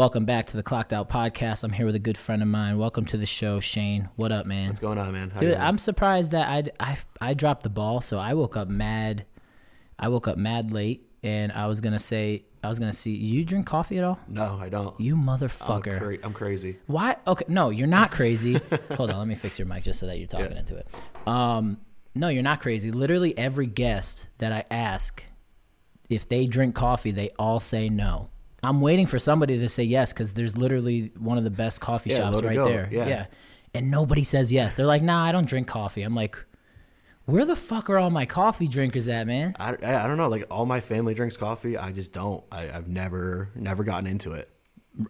Welcome back to the Clocked Out Podcast. I'm here with a good friend of mine. Welcome to the show, Shane. What up, man? What's going on, man? How Dude. I'm surprised that I, I I dropped the ball. So I woke up mad. I woke up mad late, and I was gonna say I was gonna see you drink coffee at all. no, I don't. You I'm, motherfucker. cra- I'm crazy. Why? Okay, no, you're not crazy. Hold on, let me fix your mic just so that you're talking Yeah. into it. Um, no, you're not crazy. Literally every guest that I ask if they drink coffee, they all say no. I'm waiting for somebody to say yes because there's literally one of the best coffee Yeah, shops right Go, there. yeah. yeah. and nobody says yes. They're like, nah, I don't drink coffee. I'm like, where the fuck are all my coffee drinkers at, man? I, I, I don't know. Like all my family drinks coffee. I just don't. I, I've never never gotten into it.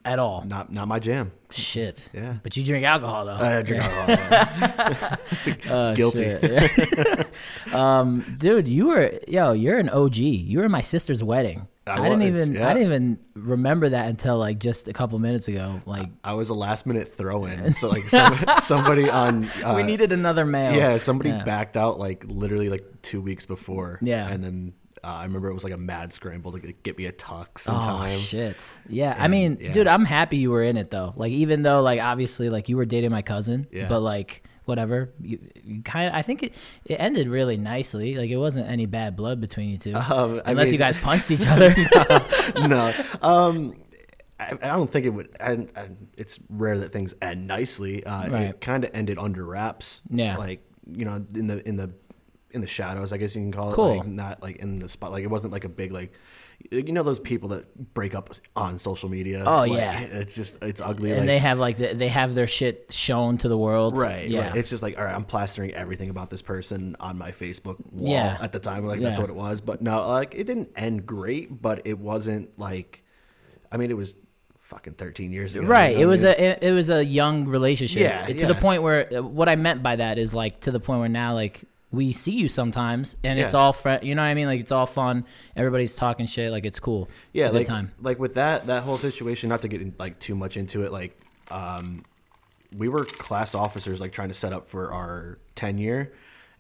At all? Not not my jam. Shit. Yeah. But you drink alcohol though. I drink alcohol. Oh, Guilty. um, dude, you were yo, you're an OG. You were at my sister's wedding. I I, didn't was, even yeah. I didn't even remember that until like just a couple minutes ago. Like I was a last minute throw in. So like some, somebody on uh, we needed another male. yeah somebody Yeah. backed out like literally like two weeks before. Yeah. and then uh, I remember it was like a mad scramble to get, get me a tux in Oh shit! Yeah, I mean, yeah. dude, I'm happy you were in it though. Like, even though, like, obviously, like, you were dating my cousin, but like, whatever. You, you kind of, I think it, it ended really nicely. Like, it wasn't any bad blood between you two, Um, unless mean- you guys punched each other. no. Um, I, I don't think it would. And, and it's rare that things end nicely. Uh, Right. It kind of ended under wraps. Yeah. Like you know, in the in the in the shadows, I guess you can call it. Cool. Like, not like in the spot. Like it wasn't like a big like. You know those people that break up on social media. Oh, Like, yeah. it's just it's ugly. and like, they have like the, they have their shit shown to the world. Right, Yeah. right. It's just like, all right, I'm plastering everything about this person on my Facebook wall Yeah. at the time. Like, that's Yeah. what it was. But no, like, it didn't end great, but it wasn't like, I mean, it was fucking 13 years ago. Right. It was a it, it was a young relationship. Yeah, To the point where what I meant by that is like to the point where now like we see you sometimes and it's all fr- you know what I mean like it's all fun. Everybody's talking shit like it's cool. yeah, it's like, time. like with that, that whole situation, not to get in, like too much into it, like, um, we were class officers, like trying to set up for our 10 year.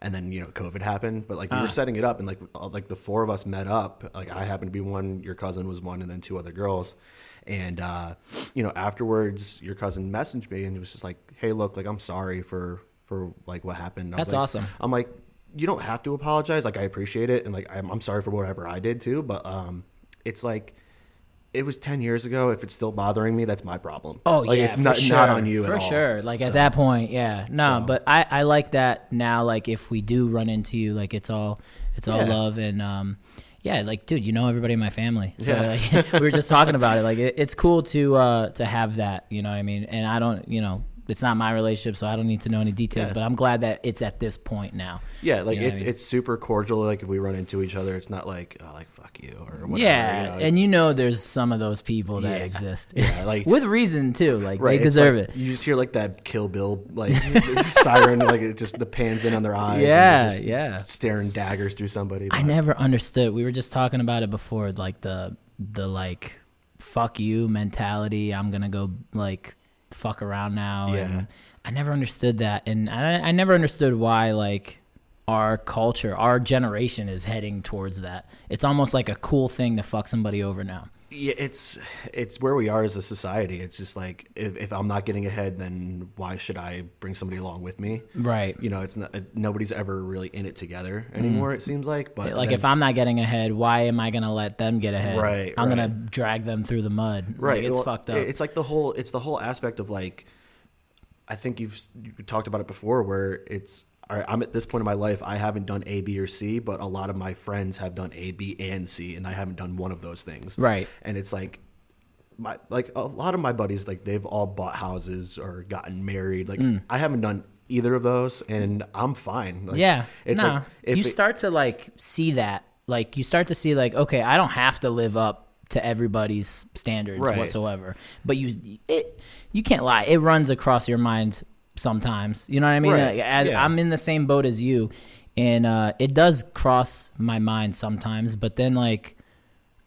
And then you know COVID happened, but like we Ah. were setting it up, and like uh, like the four of us met up. Like I happened to be one, your cousin was one, and then two other girls. And uh, you know, afterwards, your cousin messaged me and he was just like, "Hey, look, like I'm sorry for for like what happened." That's like- awesome. I'm like, you don't have to apologize. Like I appreciate it, and like I'm, I'm sorry for whatever I did too. But um, it's like it was ten years ago. If it's still bothering me, that's my problem. Oh like, yeah, it's not sure. not on you for at all. sure. Like So, at that point, yeah, no, So- but I I like that now. Like if we do run into you, like it's all it's all Yeah. love and um yeah, like dude, you know everybody in my family, so Yeah. like we were just talking about it. Like it, it's cool to uh to have that, you know what I mean? And I don't, you know. It's not my relationship, so I don't need to know any details. Yeah. But I'm glad that it's at this point now. Yeah, like You know it's I mean? it's super cordial. Like if we run into each other, it's not like oh, like fuck you or whatever. yeah, you know, and you know, there's some of those people that Yeah. exist. Yeah, like- with reason too. Like Right, they deserve like- it. You just hear like that Kill Bill like siren, like it just the pans in on their eyes. Yeah, yeah. staring daggers through somebody. I never understood. We were just talking about it before, like the the like fuck you mentality. I'm gonna go like fuck around now. Yeah. And I never understood that, and I, I never understood why like our culture, our generation is heading towards that. It's almost like a cool thing to fuck somebody over now. Yeah, it's it's where we are as a society. It's just like if, if I'm not getting ahead, then why should I bring somebody along with me? Right. You know, it's not nobody's ever really in it together anymore. It seems like, but Mm. Like then- if I'm not getting ahead, why am I gonna let them get ahead? Right, I'm gonna drag them through the mud. right, Like, it's well, fucked up. It's like the whole it's the whole aspect of like, I think you've you talked about it before, where it's right, I'm at this point in my life, I haven't done A, B, or C, but a lot of my friends have done A, B, and C, and I haven't done one of those things. Right. And it's like, my like a lot of my buddies, like they've all bought houses or gotten married. Like mm. I haven't done either of those, and I'm fine. Like, yeah. it's no. like if you it- start to like see that. Like you start to see like, okay, I don't have to live up to everybody's standards Right. whatsoever. But you it you can't lie. It runs across your mind sometimes. You know what I mean? Right. Like, I, Yeah. I'm in the same boat as you. And uh, it does cross my mind sometimes, but then like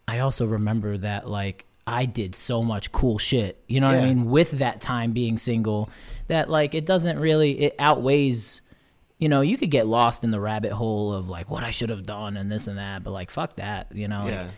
I also remember that like I did so much cool shit. You know what I mean? With that time being single, that like it doesn't really it outweighs. You know, you could get lost in the rabbit hole of like what I should have done and this and that, but like fuck that. You know, Yeah. like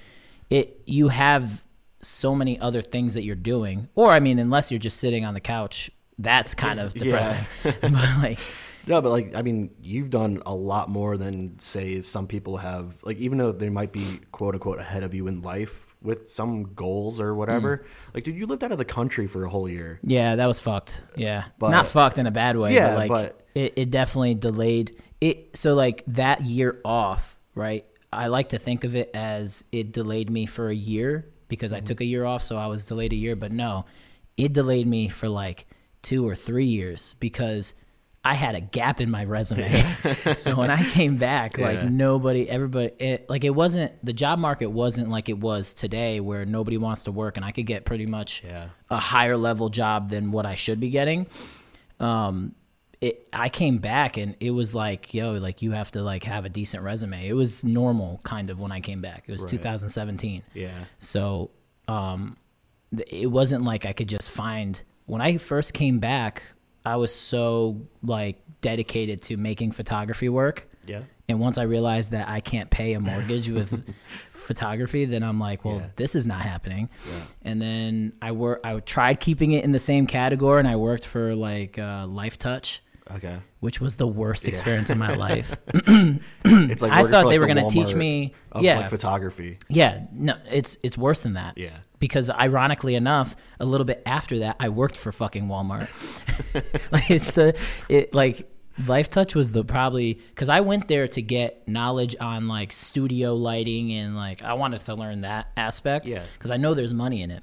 it. You have so many other things that you're doing. Or I mean, unless you're just sitting on the couch, that's kind of Yeah. depressing. but like, No, but like I mean, you've done a lot more than say some people have. Like even though they might be quote unquote ahead of you in life with some goals or whatever. Mm. Like, dude, you lived out of the country for a whole year. yeah, that was fucked. Yeah, But- not fucked in a bad way. Yeah, but like but- it, it definitely delayed it. So like that year off, right? I like to think of it as it delayed me for a year because Mm-hmm. I took a year off, so I was delayed a year. But no, it delayed me for like two or three years because I had a gap in my resume. so when I came back, like Yeah. nobody, everybody, it, like it wasn't the job market wasn't like it was today, where nobody wants to work, and I could get pretty much Yeah. a higher level job than what I should be getting. Um, it I came back and it was like, yo, like you have to like have a decent resume. It was normal kind of when I came back. It was Right. 2017. Yeah. So, um, th- it wasn't like I could just find. When I first came back, I was so like dedicated to making photography work. Yeah. And once I realized that I can't pay a mortgage with photography, then I'm like, well, Yeah. this is not happening. Yeah. And then I work. I tried keeping it in the same category, and I worked for like uh, Lifetouch, Okay. which was the worst experience in my life. It's like I thought for, they were the gonna teach Walmart me- of, yeah. like photography. Yeah, no, it's it's worse than that. Yeah. Because ironically enough, a little bit after that, I worked for fucking Walmart. like it's a, it like Lifetouch was the probably because I went there to get knowledge on like studio lighting and like I wanted to learn that aspect. Yeah. Because I know there's money in it.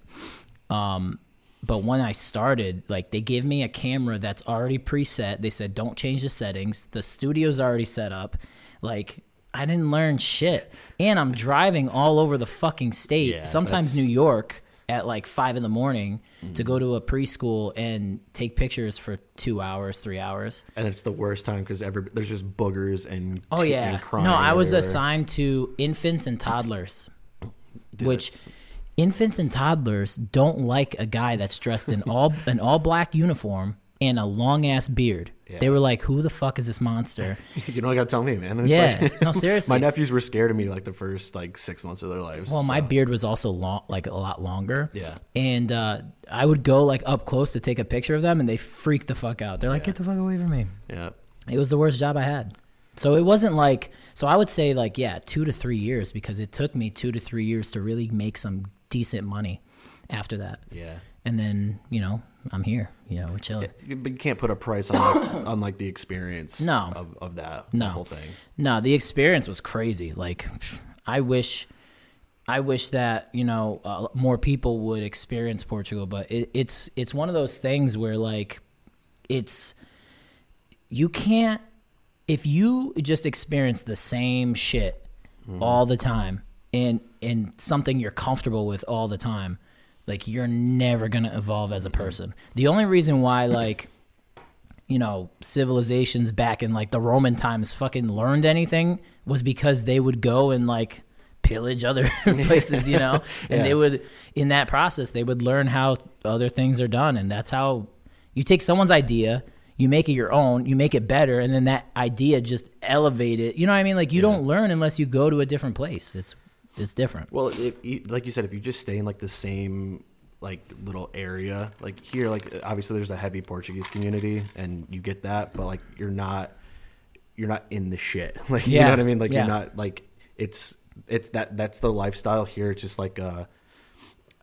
Um, but when I started, like they gave me a camera that's already preset. They said don't change the settings. The studio's already set up. Like I didn't learn shit, and I'm driving all over the fucking state. Yeah, sometimes New York at like five in the morning to go to a preschool and take pictures for two hours, three hours. And it's the worst time because every there's just boogers and Oh yeah, and crying no, I was everywhere. assigned to infants and toddlers, Dude, which that's- infants and toddlers don't like a guy that's dressed in all an all black uniform and a long ass beard. They were like, "Who the fuck is this monster?" you know, I gotta tell me, man. It's Yeah. like- No, seriously. my nephews were scared of me like the first like six months of their lives. Well, my beard was also long, like a lot longer. Yeah. And uh, I would go like up close to take a picture of them, and they freak the fuck out. They're like, Yeah. "Get the fuck away from me!" Yeah. It was the worst job I had. So it wasn't like. So I would say like yeah, two to three years because it took me two to three years to really make some decent money. After that, Yeah. and then you know I'm here. You know we're chilling. You- But you can't put a price on like, on like the experience No. of, of that, No. whole thing. No, the experience was crazy. Like, I wish, I wish that you know uh, more people would experience Portugal. But it, it's it's one of those things where like, it's you can't if you just experience the same shit all the time and and something you're comfortable with all the time like you're never going to evolve as a person. The only reason why like you know civilizations back in like the roman times fucking learned anything was because they would go and like pillage other places you know? And Yeah. they would in that process they would learn how other things are done. And that's how you take someone's idea you make it your own you make it better and then that idea just elevate it you know what i mean? Like you don't learn unless you go to a different place. It's it's different Well, if like you said, if you just stay in like the same like little area, like here, like obviously there's a heavy Portuguese community, and you get that, but like you're not, you're not in the shit. Like you know what I mean? Like yeah. you're not like it's it's that that's the lifestyle here. It's just like uh,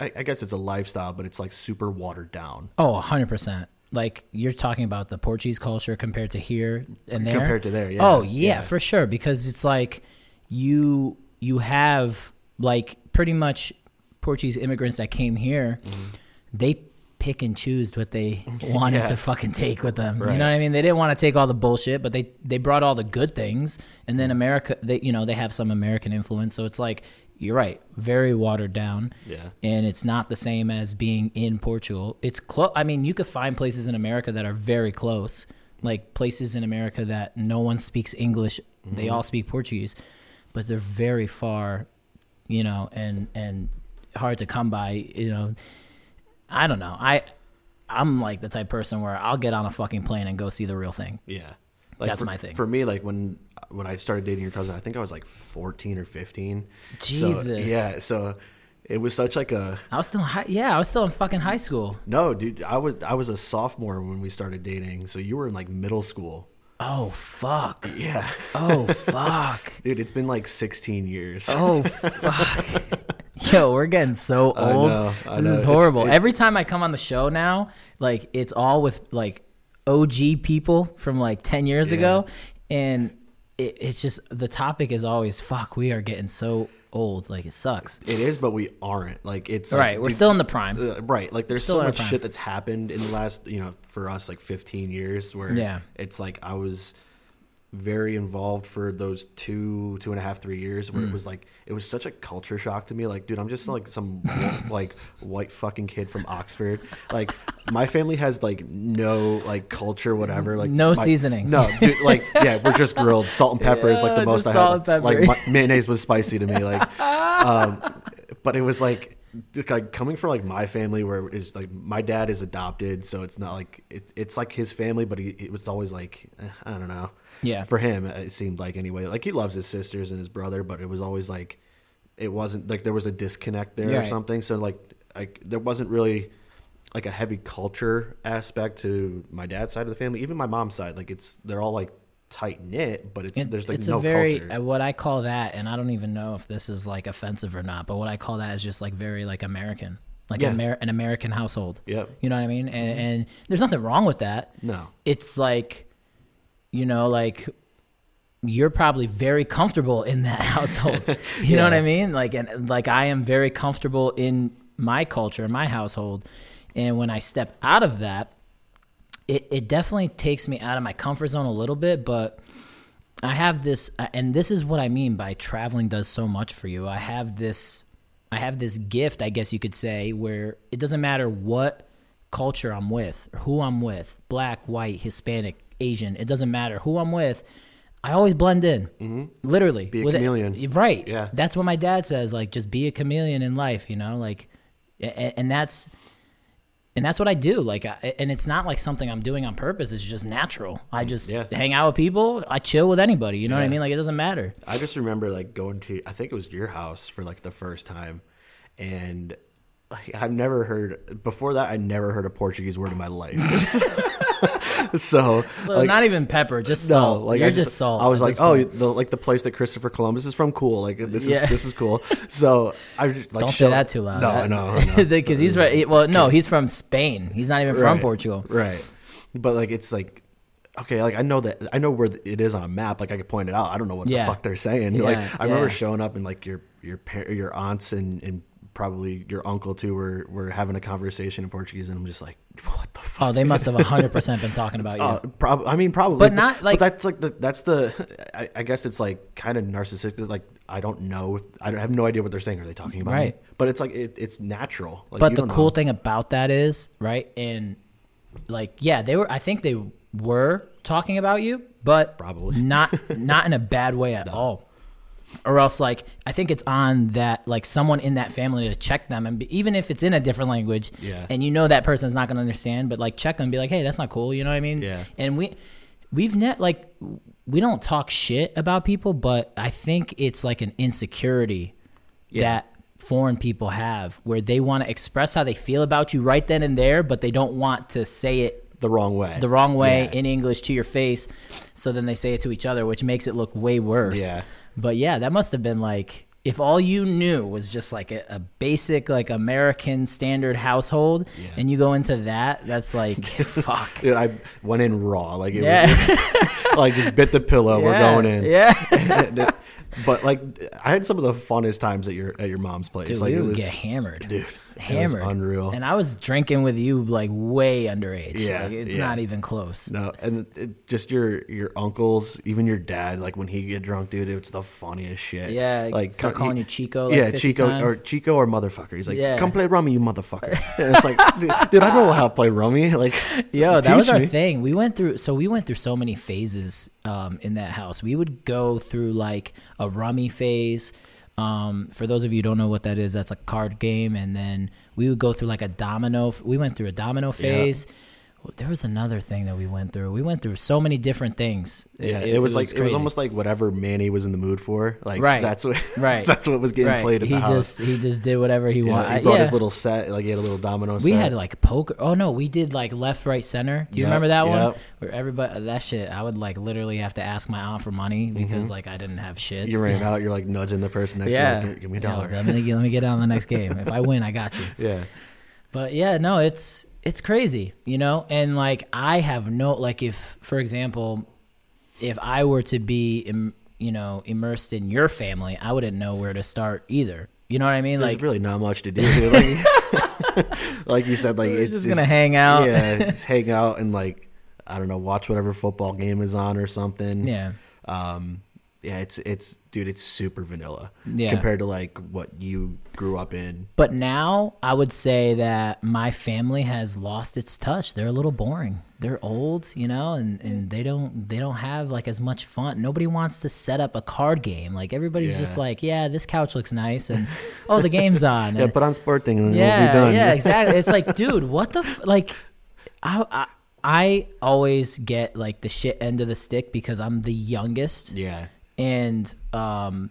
I, I guess it's a lifestyle, but it's like super watered down. oh 100% like you're talking about the portuguese culture compared to here and there Compared to there, yeah, oh yeah, yeah. for sure because it's like you you have like pretty much portuguese immigrants that came here mm-hmm. they pick and choose what they wanted Yeah. to fucking take with them you know what i mean they didn't want to take all the bullshit but they they brought all the good things and then mm-hmm. america they you know they have some american influence so it's like you're right very watered down Yeah. and it's not the same as being in Portugal. It's close. I mean, you could find places in America that are very close, like places in America that no one speaks English; they mm-hmm. all speak Portuguese, but they're very far, you know, and and hard to come by. You know, I don't know. I I'm like the type of person where I'll get on a fucking plane and go see the real thing. Yeah, That's for, my thing. For me, like when when I started dating your cousin, I think I was like fourteen or fifteen. So, Jesus. yeah. So it was such like a I was still in high, yeah, I was still in fucking high school. no, dude. I was I was a sophomore when we started dating, so you were in like middle school. Oh fuck. Yeah, Oh fuck. dude. It's been like 16 years. Oh fuck. Yo, we're getting so I old. know, I this know. is It's- horrible. Every time I come on the show now, like it's all with like OG people from like 10 years Yeah. ago and it, it's just the topic is always fuck, we are getting so old. Like it sucks. It is, but we aren't. Like it's right, like, we're dude, still in the prime. uh, right. Like there's Still so much shit that's happened in the last, you know, for us like 15 years. Where Yeah. it's like I was very involved for those two, two and a half, three years. Mm. Where it was like it was such a culture shock to me. Like, dude, I'm just like some like white fucking kid from Oxford. Like my family has like no like culture, whatever. Like No my- seasoning. No, dude, like yeah, we're just grilled. Salt and pepper is like the most I and pepper. Like my, mayonnaise was spicy to me. Like um, but it was like like coming from like my family where it's like my dad is adopted so it's not like it, it's like his family but he it was always like eh, i don't know Yeah. for him it seemed like anyway like he loves his sisters and his brother but it was always like it wasn't like there was a disconnect there or Right. something so like like there wasn't really like a heavy culture aspect to my dad's side of the family even my mom's side like it's they're all like tight knit but it's It- there's like it's no a very culture uh, what I call that, and I don't even know if this is like offensive or not, but what I call that is just like very like American, like Yeah. Amer- an American household. Yep. You know what I mean? And, and there's nothing wrong with that. no It's like, you know, like you're probably very comfortable in that household. You know what I mean? Like, and like I am very comfortable in my culture, my household, and when I step out of that, it, it definitely takes me out of my comfort zone a little bit, but I have this, uh, and this is what I mean by traveling does so much for you. I have this, I have this gift, I guess you could say, where it doesn't matter what culture I'm with, or who I'm with, black, white, Hispanic, Asian, it doesn't matter who I'm with. I always blend in, mm-hmm. literally. Be a it- chameleon. right? Yeah. that's what my dad says. Like, just be a chameleon in life, you know. Like, and, and that's and that's what I do. Like, I, and it's not like something I'm doing on purpose. It's just natural. I just Yeah. hang out with people. I chill with anybody. You know what I mean? Like, it doesn't matter. I just remember like going to I think it was your house for like the first time, and like, I've never heard before that. I never heard a Portuguese word in my life. so, So like, not even pepper, just no, salt. like You're I just, salt. I was like, oh, the like the place that Christopher Columbus is from. Cool, like this Yeah. is this is cool. So I like don't show- say that too loud. No, That- no, no. because he's right. Well, no, he's from Spain. He's not even from Right, Portugal. right? But like it's like. Okay, like I know that I know where it is on a map. Like I could point it out. I don't know what Yeah. the fuck they're saying. Yeah, like I remember showing up and like your your par- your aunts and, and probably your uncle too were were having a conversation in Portuguese, and I'm just like, what the fuck? Oh, they must have 100% been talking about you. Uh, prob- I mean, probably, But not, like- that's like the that's the. I, I guess it's like kind of narcissistic. Like I don't know. If, I don't have no idea what they're saying. Are they talking about Right. me? But it's like it, it's natural. Like, but the cool know. thing about that is right and like yeah they were i think they were talking about you but Probably. not not in a bad way at all or else like i think it's on that like someone in that family to check them and be, even if it's in a different language Yeah. and you know that person's not going to understand but like check them and be like hey that's not cool you know what i mean Yeah. and we we've net like we don't talk shit about people but i think it's like an insecurity Yeah. that foreign people have where they want to express how they feel about you right then and there but they don't want to say it the wrong way. the wrong way Yeah. in english to your face so then they say it to each other which makes it look way worse Yeah. But yeah that must have been like if all you knew was just like a, a basic like american standard household Yeah. and you go into that that's like fuck Dude, I went in raw. Like it yeah was like just bit the pillow. We're going in. yeah but like I had some of the funnest times at your at your mom's place. Dude, like we it was get hammered. dude, hammered. unreal. And I was drinking with you like way underage. Yeah, Like, it's yeah. not even close. No, and it, just your your uncles, even your dad. Like when he get drunk, dude, it's the funniest shit. Yeah, like start come- calling he- you Chico, like, yeah, 50 Chico times. or Chico or motherfucker. He's like, Yeah. come play rummy, you motherfucker. and it's like, dude, dude, I know how to play rummy. Like, Yo, that was our me. thing. We went through so we went through so many phases um, in that house. We would go through like a rummy phase. Um, for those of you who don't know what that is, that's a card game, and then we would go through like a domino. We went through a domino phase. There was another thing that we went through. We went through so many different things. Yeah, it, was, like it was almost like whatever Manny was in the mood for. Like Right. that's what Right. that's what was getting right. played he the house. just he just did whatever he Yeah, wanted. he brought yeah. his little set, like he had a little domino we set. had like poker. Oh no, we did like left, right, center. Do you Yep, remember that one? Where everybody that shit, I would like literally have to ask my aunt for money because Mm-hmm. like I didn't have shit. you ran out, you're like nudging the person next yeah, to you, like, give me a Yeah, dollar. let me let me get on the next game. If I win, I got you. yeah. But yeah, no, it's it's crazy, you know. And like I have no like if for example, if I were to be im, you know immersed in your family, I wouldn't know where to start either. You know what I mean? There's like really not much to do. Like, like you said, like it's just gonna hang out. Yeah, just hang out and like I don't know, watch whatever football game is on or something. yeah. Um, yeah, it's it's dude, it's super vanilla Yeah. compared to like what you grew up in. But now I would say that my family has lost its touch. They're a little boring. They're old, you know, and, and they don't they don't have like as much fun. Nobody wants to set up a card game. Like everybody's just like, yeah, this couch looks nice, and oh, the game's on. Yeah, and- put on sport thing and yeah, we'll be done. yeah, exactly. It's like, dude, what the f-? like? I, I I always get like the shit end of the stick because I'm the youngest yeah. And um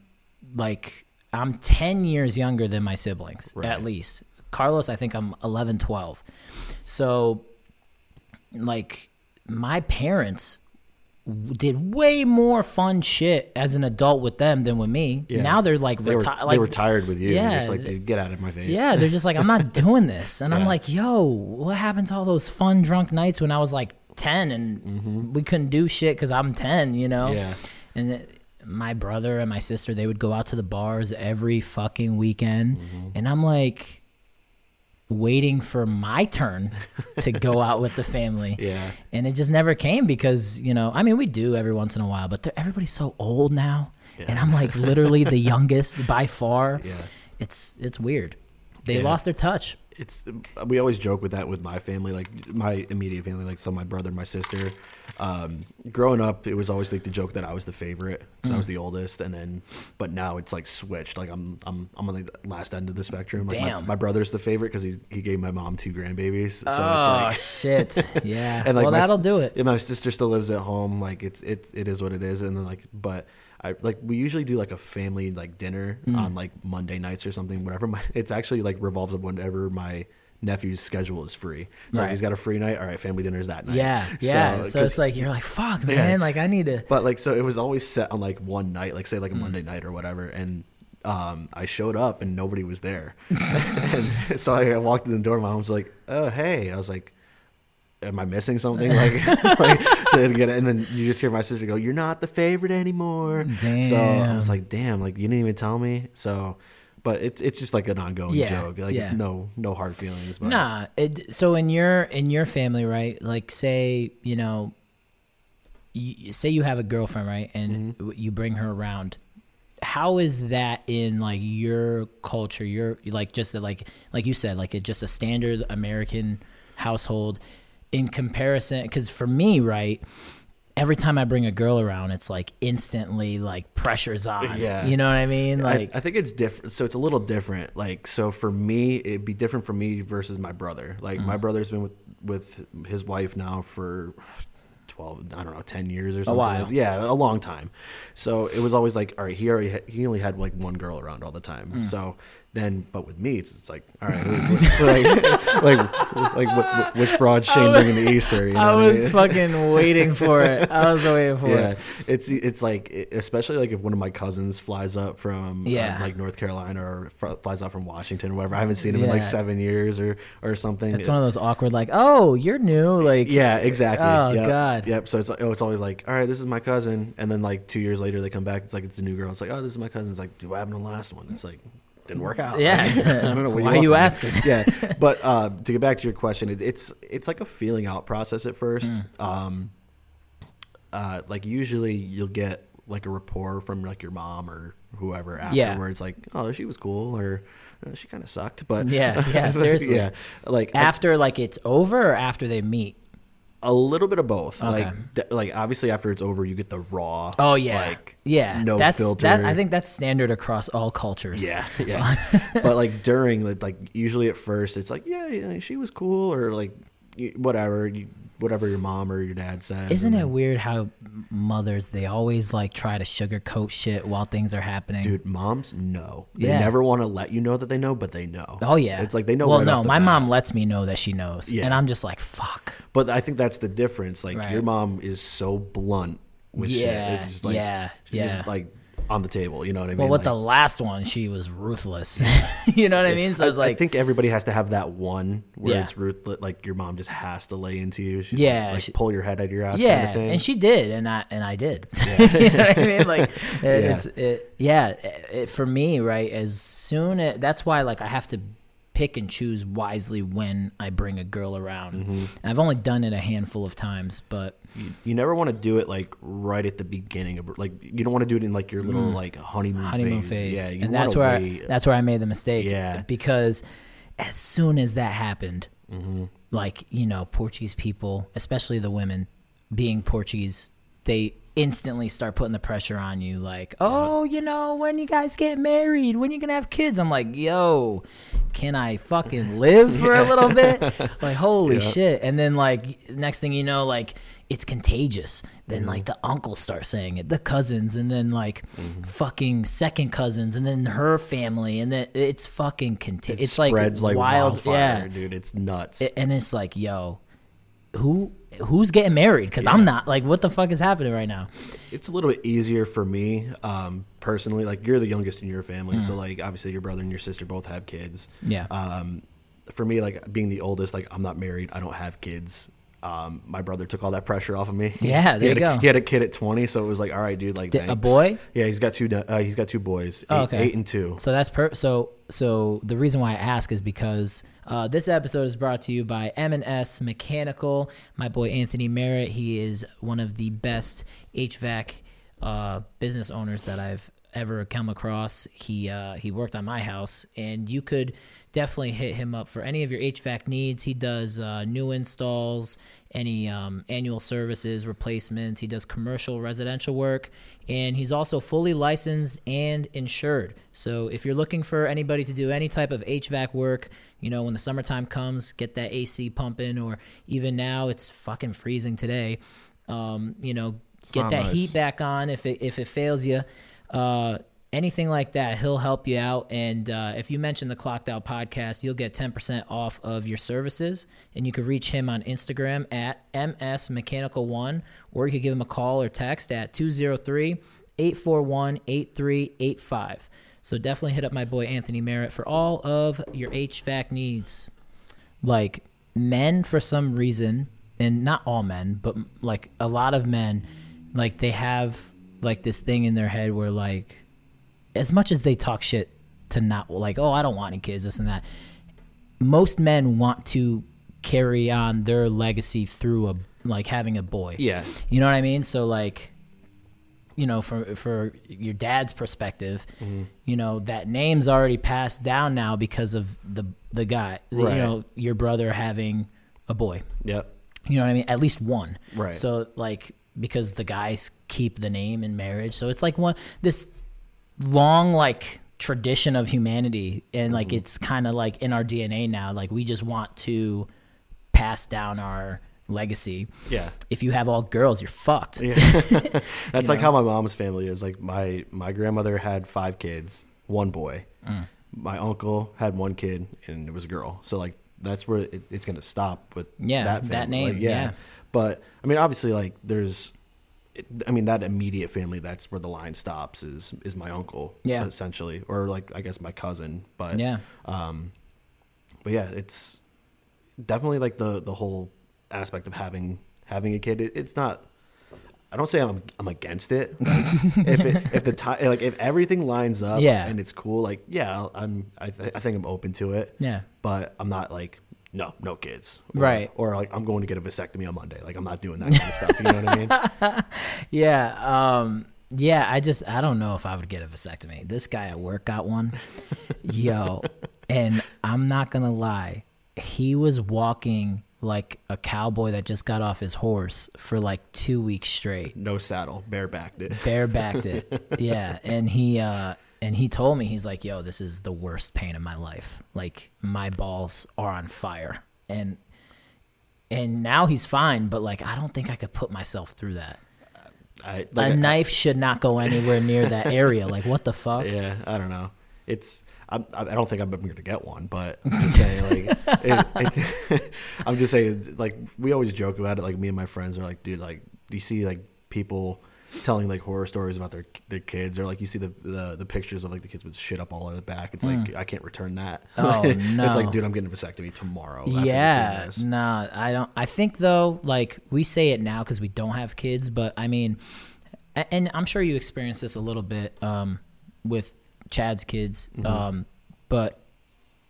like i'm 10 years younger than my siblings Right. at least carlos i think i'm 11 12 so like my parents did way more fun shit as an adult with them than with me Yeah. now they're like They were, reti- they were tired with you. Yeah, Yeah, it's like, th- dude, get out of my face. yeah, they're just like, I'm not doing this. And I'm like, yo, what happened to all those fun drunk nights when I was like 10 and we couldn't do shit because I'm 10, you know? Mm-hmm. Yeah. And my brother and my sister, they would go out to the bars every fucking weekend. Mm-hmm. And I'm like, waiting for my turn to go out with the family. Yeah. And it just never came because, you know, I mean, we do every once in a while, but everybody's so old now. And I'm like literally the youngest by far. Yeah. It's it's weird. They Yeah. lost their touch. It's we always joke with that with my family like my immediate family like so my brother my sister um growing up it was always like the joke that i was the favorite because i Mm. was the oldest and then but now it's like switched like i'm i'm i'm on the last end of the spectrum like my, Damn. my brother's the favorite because he, he gave my mom two grandbabies so it's oh like shit! Yeah. and like well, my that'll do it. my sister still lives at home. Like it's it it is what it is. And then like, but I like we usually do like a family like dinner Mm. on like Monday nights or something. Whatever. My, it's actually like revolves up whenever my nephew's schedule is free. So Right. if he's got a free night, all right, family dinner's that night. Yeah, yeah. So, 'cause- it's like you're like, fuck, Yeah. man. Like I need to. but like so it was always set on like one night, like say like a Mm. Monday night or whatever, and. Um, I showed up and nobody was there, and so I walked in the door. My mom's like, "Oh, hey!" I was like, am I missing something? Like, like to get it. And then you just hear my sister go, "You're not the favorite anymore." So I was like, "Damn!" Like you didn't even tell me. So, but it's it's just like an ongoing Yeah, joke. Like yeah. no no hard feelings. But Nah. It, so in your in your family, right? Like, say you know, you, say you have a girlfriend, right, and Mm-hmm. you bring her around. How is that in like your culture? Your like just a, like like you said, like a, just a standard American household in comparison. Because for me, right. Every time I bring a girl around, it's like instantly like pressure's on. Yeah. You know what I mean? Like I think it's different. So it's a little different. Like so for me, it'd be different for me versus my brother. Like Mm-hmm. my brother's been with with his wife now for. 12 I don't know 10 years or something while. yeah a long time so it was always like all right he already had, he only had like one girl around all the time Mm. so then but with me it's, it's like all right like like like what, which broad Shane bringing the Easter you know I what I was mean? fucking waiting for it. I was waiting for yeah, it. it's it's like especially like if one of my cousins flies up from uh, Yeah. like North Carolina or fr- flies up from Washington or whatever. I haven't seen him in like seven years or or something. It's one of those awkward, like, oh, you're new, like, yeah, exactly. Oh, Yep. God. Yep. So it's like, oh, it's always like, all right, this is my cousin, and then like two years later they come back. It's like it's a new girl. It's like, oh, this is my cousin. It's like, do I have the last one? It's like. Didn't work out. Yeah. I don't know. What Why you are you asking? Yeah, but uh, to get back to your question, it, it's it's like a feeling out process at first. Hmm. Um, uh, like usually you'll get like a rapport from like your mom or whoever Yeah. afterwards, like, oh, she was cool or uh, she kind of sucked, but Yeah, yeah, seriously. yeah, like I- after like it's over or after they meet. A little bit of both. Okay. Like, like obviously after it's over, you get the raw. Oh yeah, like yeah. no that's filter. that. I think that's standard across all cultures. Yeah, yeah. but like during, like, like usually at first, it's like, yeah, yeah, she was cool, or like whatever. You whatever your mom or your dad says. Isn't it weird how mothers they always like try to sugarcoat shit while things are happening? Dude, moms know. They Yeah. never want to let you know that they know, but they know. Oh yeah, It's like they know. Well, right no, off the my bat. mom lets me know that she knows, Yeah. and I'm just like, fuck. But I think that's the difference. Like Right. your mom is so blunt with Yeah, shit. It's just like, yeah, she's yeah. just like on the table. You know what I mean? Well, with Like, the last one, she was ruthless. you know what I mean? So I, it's like, I think everybody has to have that one where Yeah. it's ruthless. Like your mom just has to lay into you. She's Yeah, like, she- pull your head out of your ass. yeah, kind of thing. and she did, and I and I did. you know what I mean? Like, it, it's it, yeah. It, for me, right? As soon as that's why, like, I have to pick and choose wisely when I bring a girl around. Mm-hmm. I've only done it a handful of times, but you, you never want to do it like right at the beginning of like you don't want to do it in like your little like honeymoon, Mm. honeymoon phase. phase. Yeah, and that's where I, that's where I made the mistake. Yeah. because as soon as that happened, Mm-hmm. like you know, Portuguese people, especially the women, being Portuguese, they instantly start putting the pressure on you. Like, oh, you know, when you guys get married, when you gonna have kids? I'm like, yo, can I fucking live for a little bit? Like, holy Yeah. shit! And then like next thing you know, like it's contagious. Then Mm-hmm. like the uncles start saying it, the cousins, and then like Mm-hmm. fucking second cousins, and then her family, and then it's fucking contagious. it It's like spreads like wild, wildfire, yeah. dude. It's nuts. It- and it's like, yo, who who's getting married? Because I'm not. Like, what the fuck is happening right now? it's a little bit easier for me um, personally. Like you're the youngest in your family, so like obviously your brother and your sister both have kids. Mm. Yeah. Um, for me, like being the oldest, like I'm not married, I don't have kids. Um, my brother took all that pressure off of me. Yeah, he there you a, go. He had a kid at 20, so it was like, all right, dude, like Di- a boy? Yeah, he's got two. Uh, he's got two boys, eight, Oh, okay. eight and two. So that's per. So so the reason why I ask is because uh, this episode is brought to you by M&S Mechanical. My boy Anthony Merritt. He is one of the best HVAC uh, business owners that I've ever come across. He uh, he worked on my house, and you could definitely hit him up for any of your HVAC needs. He does uh, new installs, any um, annual services, replacements. He does commercial, residential work, and he's also fully licensed and insured. So if you're looking for anybody to do any type of HVAC work, you know, when the summertime comes, get that AC pumping, or even now it's fucking freezing today. Um, you know, get that nice. heat back on if it if it fails you. Uh, anything like that, he'll help you out. And uh, if you mention the Clocked Out podcast, you'll get 10% off of your services. And you can reach him on Instagram at MS Mechanical One, or you could give him a call or text at 203 841 8385. So definitely hit up my boy Anthony Merritt for all of your HVAC needs. Like men, for some reason, and not all men, but like a lot of men, like they have like this thing in their head where like as much as they talk shit to not like oh i don't want any kids this and that most men want to carry on their legacy through a like having a boy Yeah, you know what i mean so like you know for for your dad's perspective Mm-hmm. you know that name's already passed down now because of the the guy Right. you know your brother having a boy yep. you know what I mean? At least one. Right. So like because the guys keep the name in marriage, so it's like one this long like tradition of humanity, and like it's kind of like in our DNA now. Like we just want to pass down our legacy. Yeah. If you have all girls, you're fucked. Yeah. That's like how my mom's family is. Like my my grandmother had five kids, one boy. Mm. My uncle had one kid, and it was a girl. So like that's where it, it's gonna stop with Yeah, that, that name, Like, yeah. But I mean, obviously, like there's. I mean that immediate family. That's where the line stops. Is is my uncle? Yeah. essentially, or like I guess my cousin. But Yeah. um, but yeah, it's definitely like the the whole aspect of having having a kid. It, it's not. I don't say I'm I'm against it. Like, if it, if the time like if everything lines up, Yeah. and it's cool, like yeah, I'm I, th- I think I'm open to it. Yeah. but I'm not like no no kids, or, Right. Or like I'm going to get a vasectomy on Monday. Like I'm not doing that kind of stuff. You know what I mean? Yeah. Um, yeah. I just, I don't know if I would get a vasectomy. This guy at work got one. Yo. And I'm not going to lie. He was walking like a cowboy that just got off his horse for like two weeks straight. No saddle, barebacked it. Barebacked it. Yeah. And he, uh, and he told me, he's like, yo, this is the worst pain of my life. Like, my balls are on fire. And and now he's fine. But like, I don't think I could put myself through that. I, A like, I- knife should not go anywhere near that area. Like, what the fuck? Yeah, I don't know. It's I'm, I don't think I'm ever going to get one, but I'm just saying like it, it, I'm just saying like we always joke about it. Like me and my friends are like, dude, like do you see like people telling like horror stories about their their kids or like you see the the, the pictures of like the kids with shit up all over the back. It's like I can't return that. Oh, It's like, dude, I'm getting a vasectomy tomorrow. Yeah, nah, I don't. I think though, like we say it now because we don't have kids, but I mean, and I'm sure you experienced this a little bit um, with Chad's kids, Mm-hmm. um, but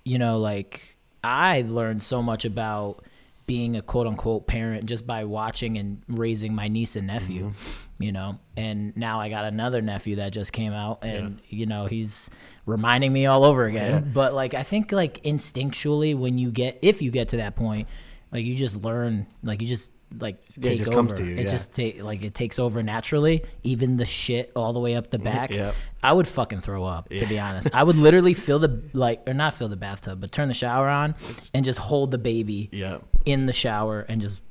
you know, like I learned so much about being a quote unquote parent just by watching and raising my niece and nephew, Mm-hmm. You know. And now I got another nephew that just came out, and you know he's reminding me all over again. Yeah. But like I think like instinctually when you get if you get to that point, like you just learn, like you just like Yeah, it just over. comes to you, It yeah. just take like it takes over naturally. Even the shit all the way up the back. Yep. I would fucking throw up to be honest. I would literally fill the like or not fill the bathtub, but turn the shower on and just hold the baby Yeah. in the shower and just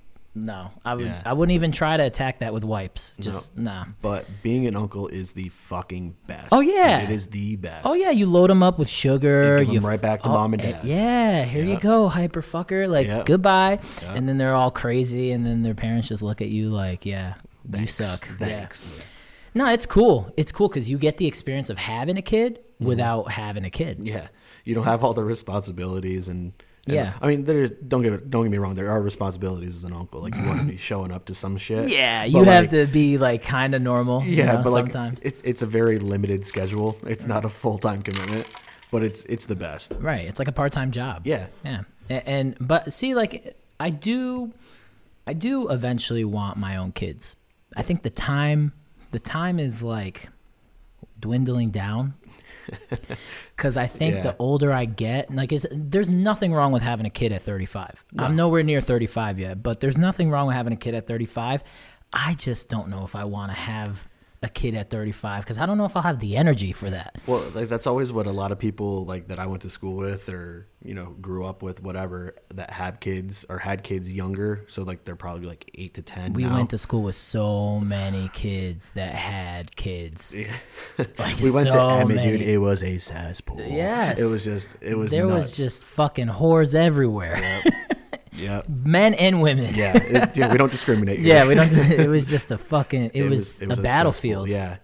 no. I would Yeah. I wouldn't even try to attack that with wipes. Just nah. But being an uncle is the fucking best. Oh, yeah. it is the best. Oh yeah, you load them up with sugar. You give 'em f- right back to oh, mom and eh, dad. Yeah, here you go, hyper fucker. Like Yeah. goodbye. And then they're all crazy, and then their parents just look at you like, yeah, Thanks. you suck. Thanks. No, it's cool. It's cool because you get the experience of having a kid without having a kid. Yeah, you don't have all the responsibilities and. And- Yeah. I mean, there's don't get it, don't get me wrong. There are responsibilities as an uncle. Like you want to be showing up to some shit. Yeah, you have like, to be like kind of normal. you Yeah, know, but like sometimes. it, it's a very limited schedule. It's not a full time commitment, but it's it's the best. Right. It's like a part time job. Yeah. Yeah. And, and but see, like I do, I do eventually want my own kids. I think the time, the time is like dwindling down. Because I think Yeah. the older I get, like, there's nothing wrong with having a kid at 35. I'm nowhere near 35 yet, but there's nothing wrong with having a kid at 35. I just don't know if I want to have a kid at 35 because I don't know if I'll have the energy for that. Well, like that's always what a lot of people like that I went to school with or you know grew up with, whatever, that have kids or had kids younger. So like they're probably like eight to ten. We now. went to school with so many kids that had kids. Like, we went to so Emmett, many. dude. It was a cesspool. Yes. it was just it was. there was just fucking whores everywhere, yeah, men and women. yeah, it- yeah. We don't discriminate. Here. Yeah, we don't. It was just a fucking. It, was, it a cesspool, battlefield. Yeah,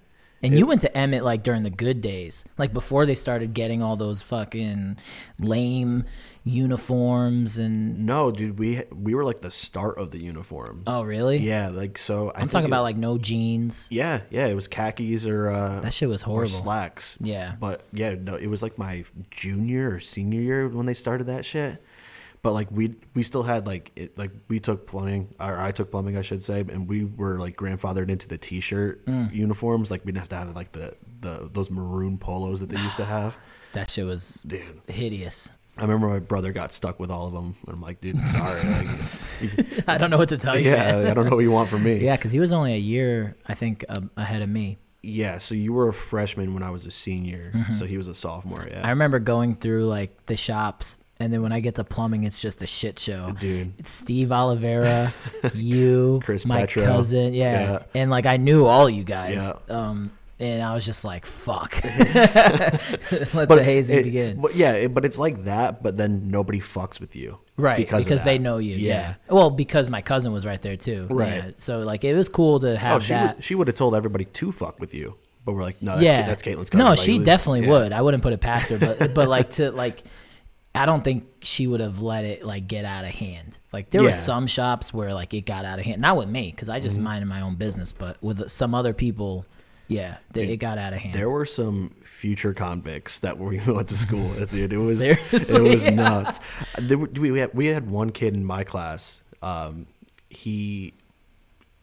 And you went to Emmett like during the good days, like before they started getting all those fucking lame uniforms and. no, dude. We we were like the start of the uniforms. Oh really? Yeah, like so. I I'm talking about like no jeans. Yeah, yeah. It was khakis or uh, That shit was or horrible. slacks. Yeah. But yeah, no, it was like my junior or senior year when they started that shit. But like we we still had like it like we took plumbing or I took plumbing I should say and we were like grandfathered into the t-shirt Mm. uniforms like we didn't have to have like the the those maroon polos that they used to have. That shit was Dude, hideous. I remember my brother got stuck with all of them and I'm like, dude, sorry. Like, I don't know what to tell you. yeah. I don't know what you want from me. Yeah, because he was only a year, I think, ahead of me. Yeah, so you were a freshman when I was a senior, so he was a sophomore. Yeah, Mm-hmm. I remember going through like the shops, and then when I get to plumbing, it's just a shit show. dude. It's Steve Oliveira, you, Chris my Petro. cousin, yeah. Yeah. and like I knew all you guys. Yeah. Um, and I was just like, "Fuck, let the hazing it- begin." But yeah, it, but it's like that. But then nobody fucks with you, Right, because, of they know you. Yeah. Well, because my cousin was right there too. Right. Yeah. So like it was cool to have Oh, she that. would, she would have told everybody to fuck with you, but we're like, no, that's, yeah, that's Caitlin's cousin. No, she definitely yeah. would. I wouldn't put it past her, but but like to like, I don't think she would have let it like get out of hand. Like there were Yeah. Mm-hmm. some shops where like it got out of hand. Not with me because I just minded my own business, but with some other people, yeah, they, it got out of hand. There were some future convicts that we went to school with, dude. It was it was nuts. There were, we had we had one kid in my class. Um, he,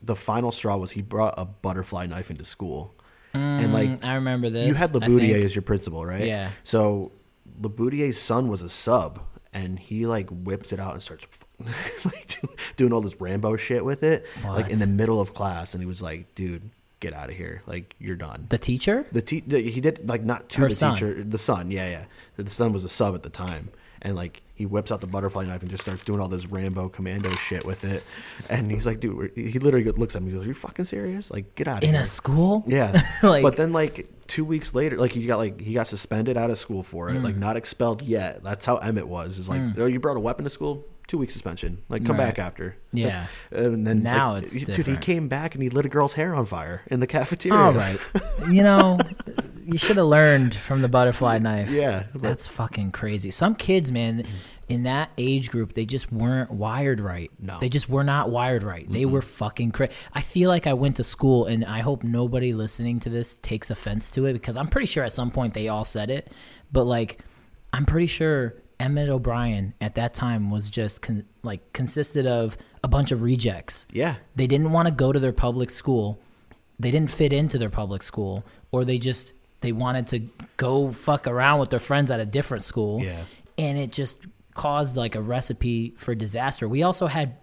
the final straw was he brought a butterfly knife into school, and like Mm, I remember this. you had think. as your principal, right? Yeah. So Laboutier's son was a sub, and he like whips it out and starts like doing all this Rambo shit with it, like in the middle of class. And he was like, "Dude, get out of here! Like you're done." the teacher. The, te- the he did like not to Her the son. teacher, the son. Yeah, yeah. The son was a sub at the time, and like he whips out the butterfly knife and just starts doing all this Rambo commando shit with it. And he's like, dude, he literally looks at me. He goes, "Are you fucking serious? Like, get out of In here." a school? Yeah. Like- but then like two weeks later, like he got like he got suspended out of school for it, Mm. like not expelled yet. That's how Emmett was. Is like, oh, you brought a weapon to school, two weeks suspension. Like come Right. back after. Yeah. Uh, and then Now like, it's dude, he came back and he lit a girl's hair on fire in the cafeteria. All right. you know, you should have learned from the butterfly knife. Yeah. but- That's fucking crazy. Some kids, man, in that age group, they just weren't wired right. No. They just were not wired right. They were fucking crazy. I feel like I went to school, and I hope nobody listening to this takes offense to it because I'm pretty sure at some point they all said it. But, like, I'm pretty sure Emmett O'Brien at that time was just con- like consisted of a bunch of rejects. Yeah. They didn't want to go to their public school. They didn't fit into their public school, or they just they wanted to go fuck around with their friends at a different school. Yeah. And it just caused like a recipe for disaster. We also had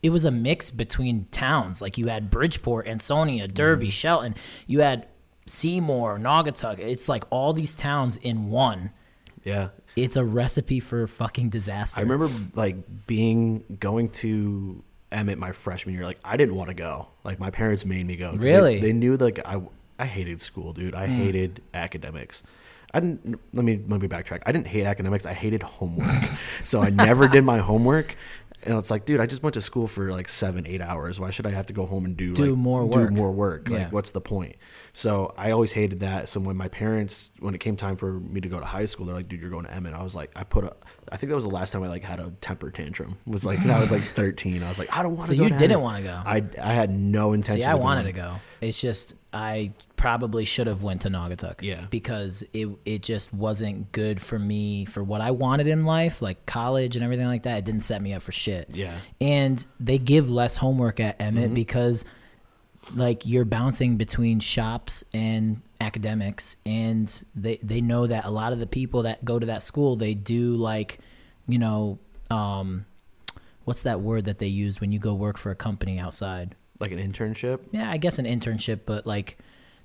it was a mix between towns. Like you had Bridgeport, Ansonia, Derby, mm. Shelton. You had Seymour, Naugatuck. It's like all these towns in one. Yeah. It's a recipe for fucking disaster. I remember like being going to Emmett my freshman year. Like I didn't want to go. Like my parents made me go. Really? They, knew like I I hated school, dude. I hmm. hated academics. I didn't. Let me let me backtrack. I didn't hate academics. I hated homework. so I never did my homework. And it's like, dude, I just went to school for like seven, eight hours. Why should I have to go home and do Do like, more Do work. more work. Yeah. Like, what's the point? So I always hated that. So when my parents, when it came time for me to go to high school, they're like, dude, you're going to Emmett. I was like, I put a, I think that was the last time I like had a temper tantrum. Was like, I was like 13. I was like, I don't want So to go. So you to didn't wanna go? I, I had no intention. See, I wanted to go. It's just I probably should have went to Naugatuck. Yeah. Because it it just wasn't good for me for what I wanted in life, like college and everything like that. It didn't set me up for shit. Yeah. And they give less homework at Emmett Mm-hmm. because like you're bouncing between shops and academics and they they know that a lot of the people that go to that school they do like you know um what's that word that they use when you go work for a company outside Like an internship. yeah, I guess an internship, but like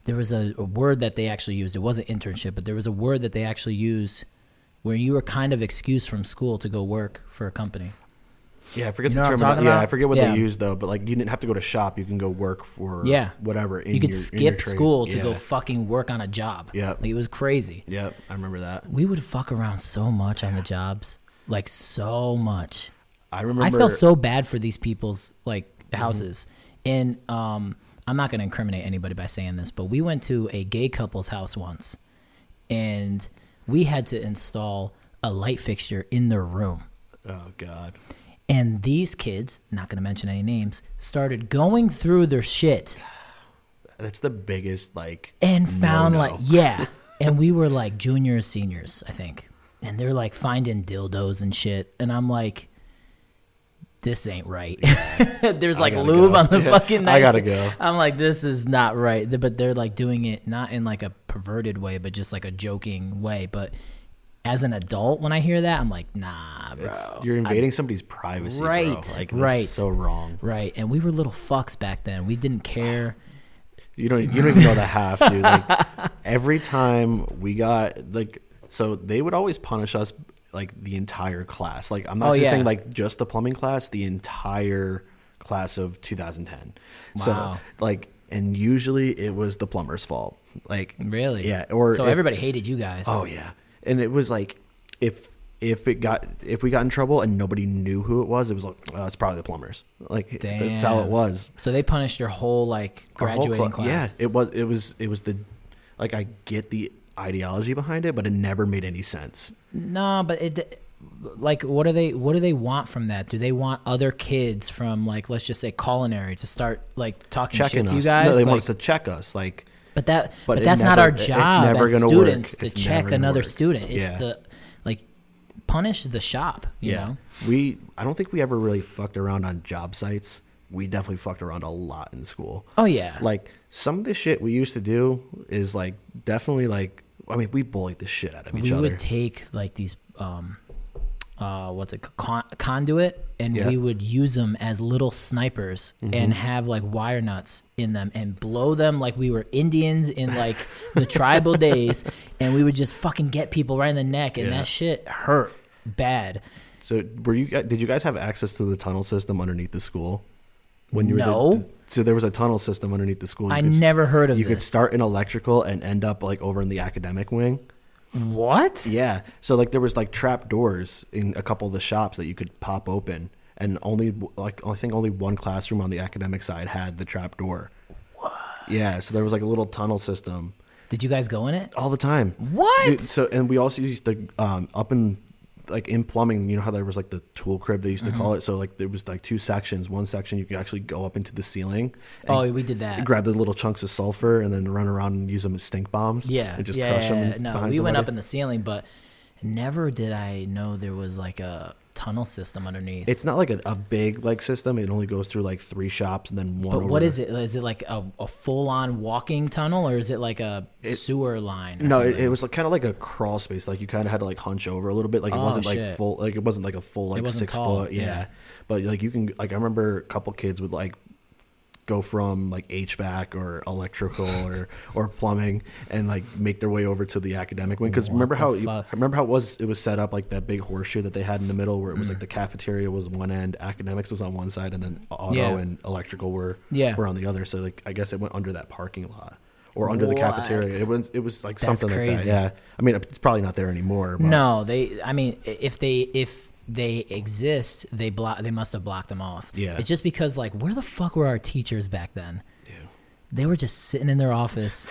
there was a, a word that they actually used. It wasn't internship, but there was a word that they actually used where you were kind of excused from school to go work for a company. Yeah, I forget You the know I'm term. Yeah. I forget what Yeah. they use though. But like, you didn't have to go to shop. You can go work for Yeah. whatever. In you could your, skip school to yeah. go fucking work on a job. Yep. Like, it was crazy. Yep, I remember that. We would fuck around so much on the jobs, like so much. I remember. I felt so bad for these people's like Mm-hmm. houses, and um, I'm not going to incriminate anybody by saying this, but we went to a gay couple's house once, and we had to install a light fixture in their room. Oh God. And these kids, not going to mention any names, started going through their shit. That's the biggest like and found no-no. like yeah. And we were like juniors seniors i think. And they're like finding dildos and shit. And i'm like this ain't right. There's like lube go. on the Yeah, fucking I gotta go. i'm like this is not right. But they're like doing it not in like a perverted way but just like a joking way. But as an adult when i hear that i'm like nah bro It's, you're invading somebody's privacy, bro. Right, Like, that's right. so wrong. right and we were little fucks back then we didn't care You don't. You don't even know the half, dude. Like every time we got like, so they would always punish us like the entire class. Like I'm not Oh, just yeah. saying like just the plumbing class, the entire class of 2010. Wow. So like, and usually it was the plumber's fault. Like really yeah. Or so if- everybody hated you guys Oh yeah, and it was like if if it got if we got in trouble and nobody knew who it was, it was like oh, it's probably the plumbers. Like that's how it was. So they punished your whole like Our whole graduating class. Yeah, it was it was it was the like I get the ideology behind it, but it never made any sense. No, but it like what do they what do they want from that? Do they want other kids from like let's just say culinary to start like talking Checking shit us, to you guys? no, they Like, want us to check us. Like but that but but, that's not our job never as gonna work. students to It's check another work. student. It's Yeah. the like punish the shop, you yeah, know? we I don't think we ever really fucked around on job sites. We definitely fucked around a lot in school. Oh yeah. Like some of the shit we used to do is like definitely like I mean we bullied the shit out of each other. we would take like these um uh what's it con- conduit and Yeah. Mm-hmm. we would use them as little snipers and have like wire nuts in them and blow them like we were indians in like the tribal days and we would just fucking get people right in the neck and Yeah. that shit hurt bad. So were you? gu- Did you guys have access to the tunnel system underneath the school? When you were No. the, so there was a tunnel system underneath the school. You I could never heard of You could start in electrical and end up like over in the academic wing. What? Yeah. So like there was like trap doors in a couple of the shops that you could pop open, and only like I think only one classroom on the academic side had the trap door. What? Yeah. So there was like a little tunnel system Did you guys go in it? all the time. What? Dude, so and we also used to um, up in like in plumbing. You know how there was like the tool crib they used to Mm-hmm. call it. So like there was like two sections. One section you could actually go up into the ceiling. Oh, we did that. Grab the little chunks of sulfur and then run around and use them as stink bombs. Yeah, and just yeah, crush yeah, them. No, behind we went up in the ceiling, but never did I know there was like a tunnel system underneath. It's not like a, a big like system. It only goes through like three shops and then one. but what over- is it? Is it like a, a full-on walking tunnel, or is it like a sewer line? No, it, it was like kind of like a crawl space. Like you kind of had to like hunch over a little bit. Like it Oh, wasn't like full. Like it wasn't like a full like six tall, foot. Yeah. yeah. but like you can like I remember a couple kids would like go from like HVAC or electrical or or plumbing and like make their way over to the academic wing. Because remember how you, remember how it was it was set up like that big horseshoe that they had in the middle where it was Mm. like the cafeteria was one end, academics was on one side, and then auto Yeah. and electrical were Yeah. were on the other. So like I guess it went under that parking lot. Or under the cafeteria, it was it was like That's something like that. crazy. Yeah, I mean it's probably not there anymore. But No, they. I mean, if they if they exist, they block. They must have blocked them off. Yeah. It's just because like, where the fuck were our teachers back then? Yeah. They were just sitting in their office,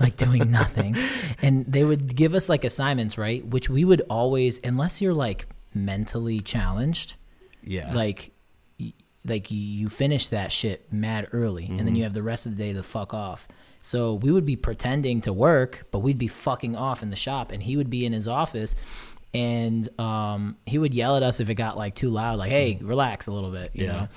like doing nothing, and they would give us like assignments, right? Which we would always, unless you're like mentally challenged, Yeah. like y- like you finish that shit mad early and Mm-hmm. then you have the rest of the day to fuck off so we would be pretending to work but we'd be fucking off in the shop and he would be in his office and um, he would yell at us if it got like too loud like hey relax a little bit you Mm-hmm. Yeah. know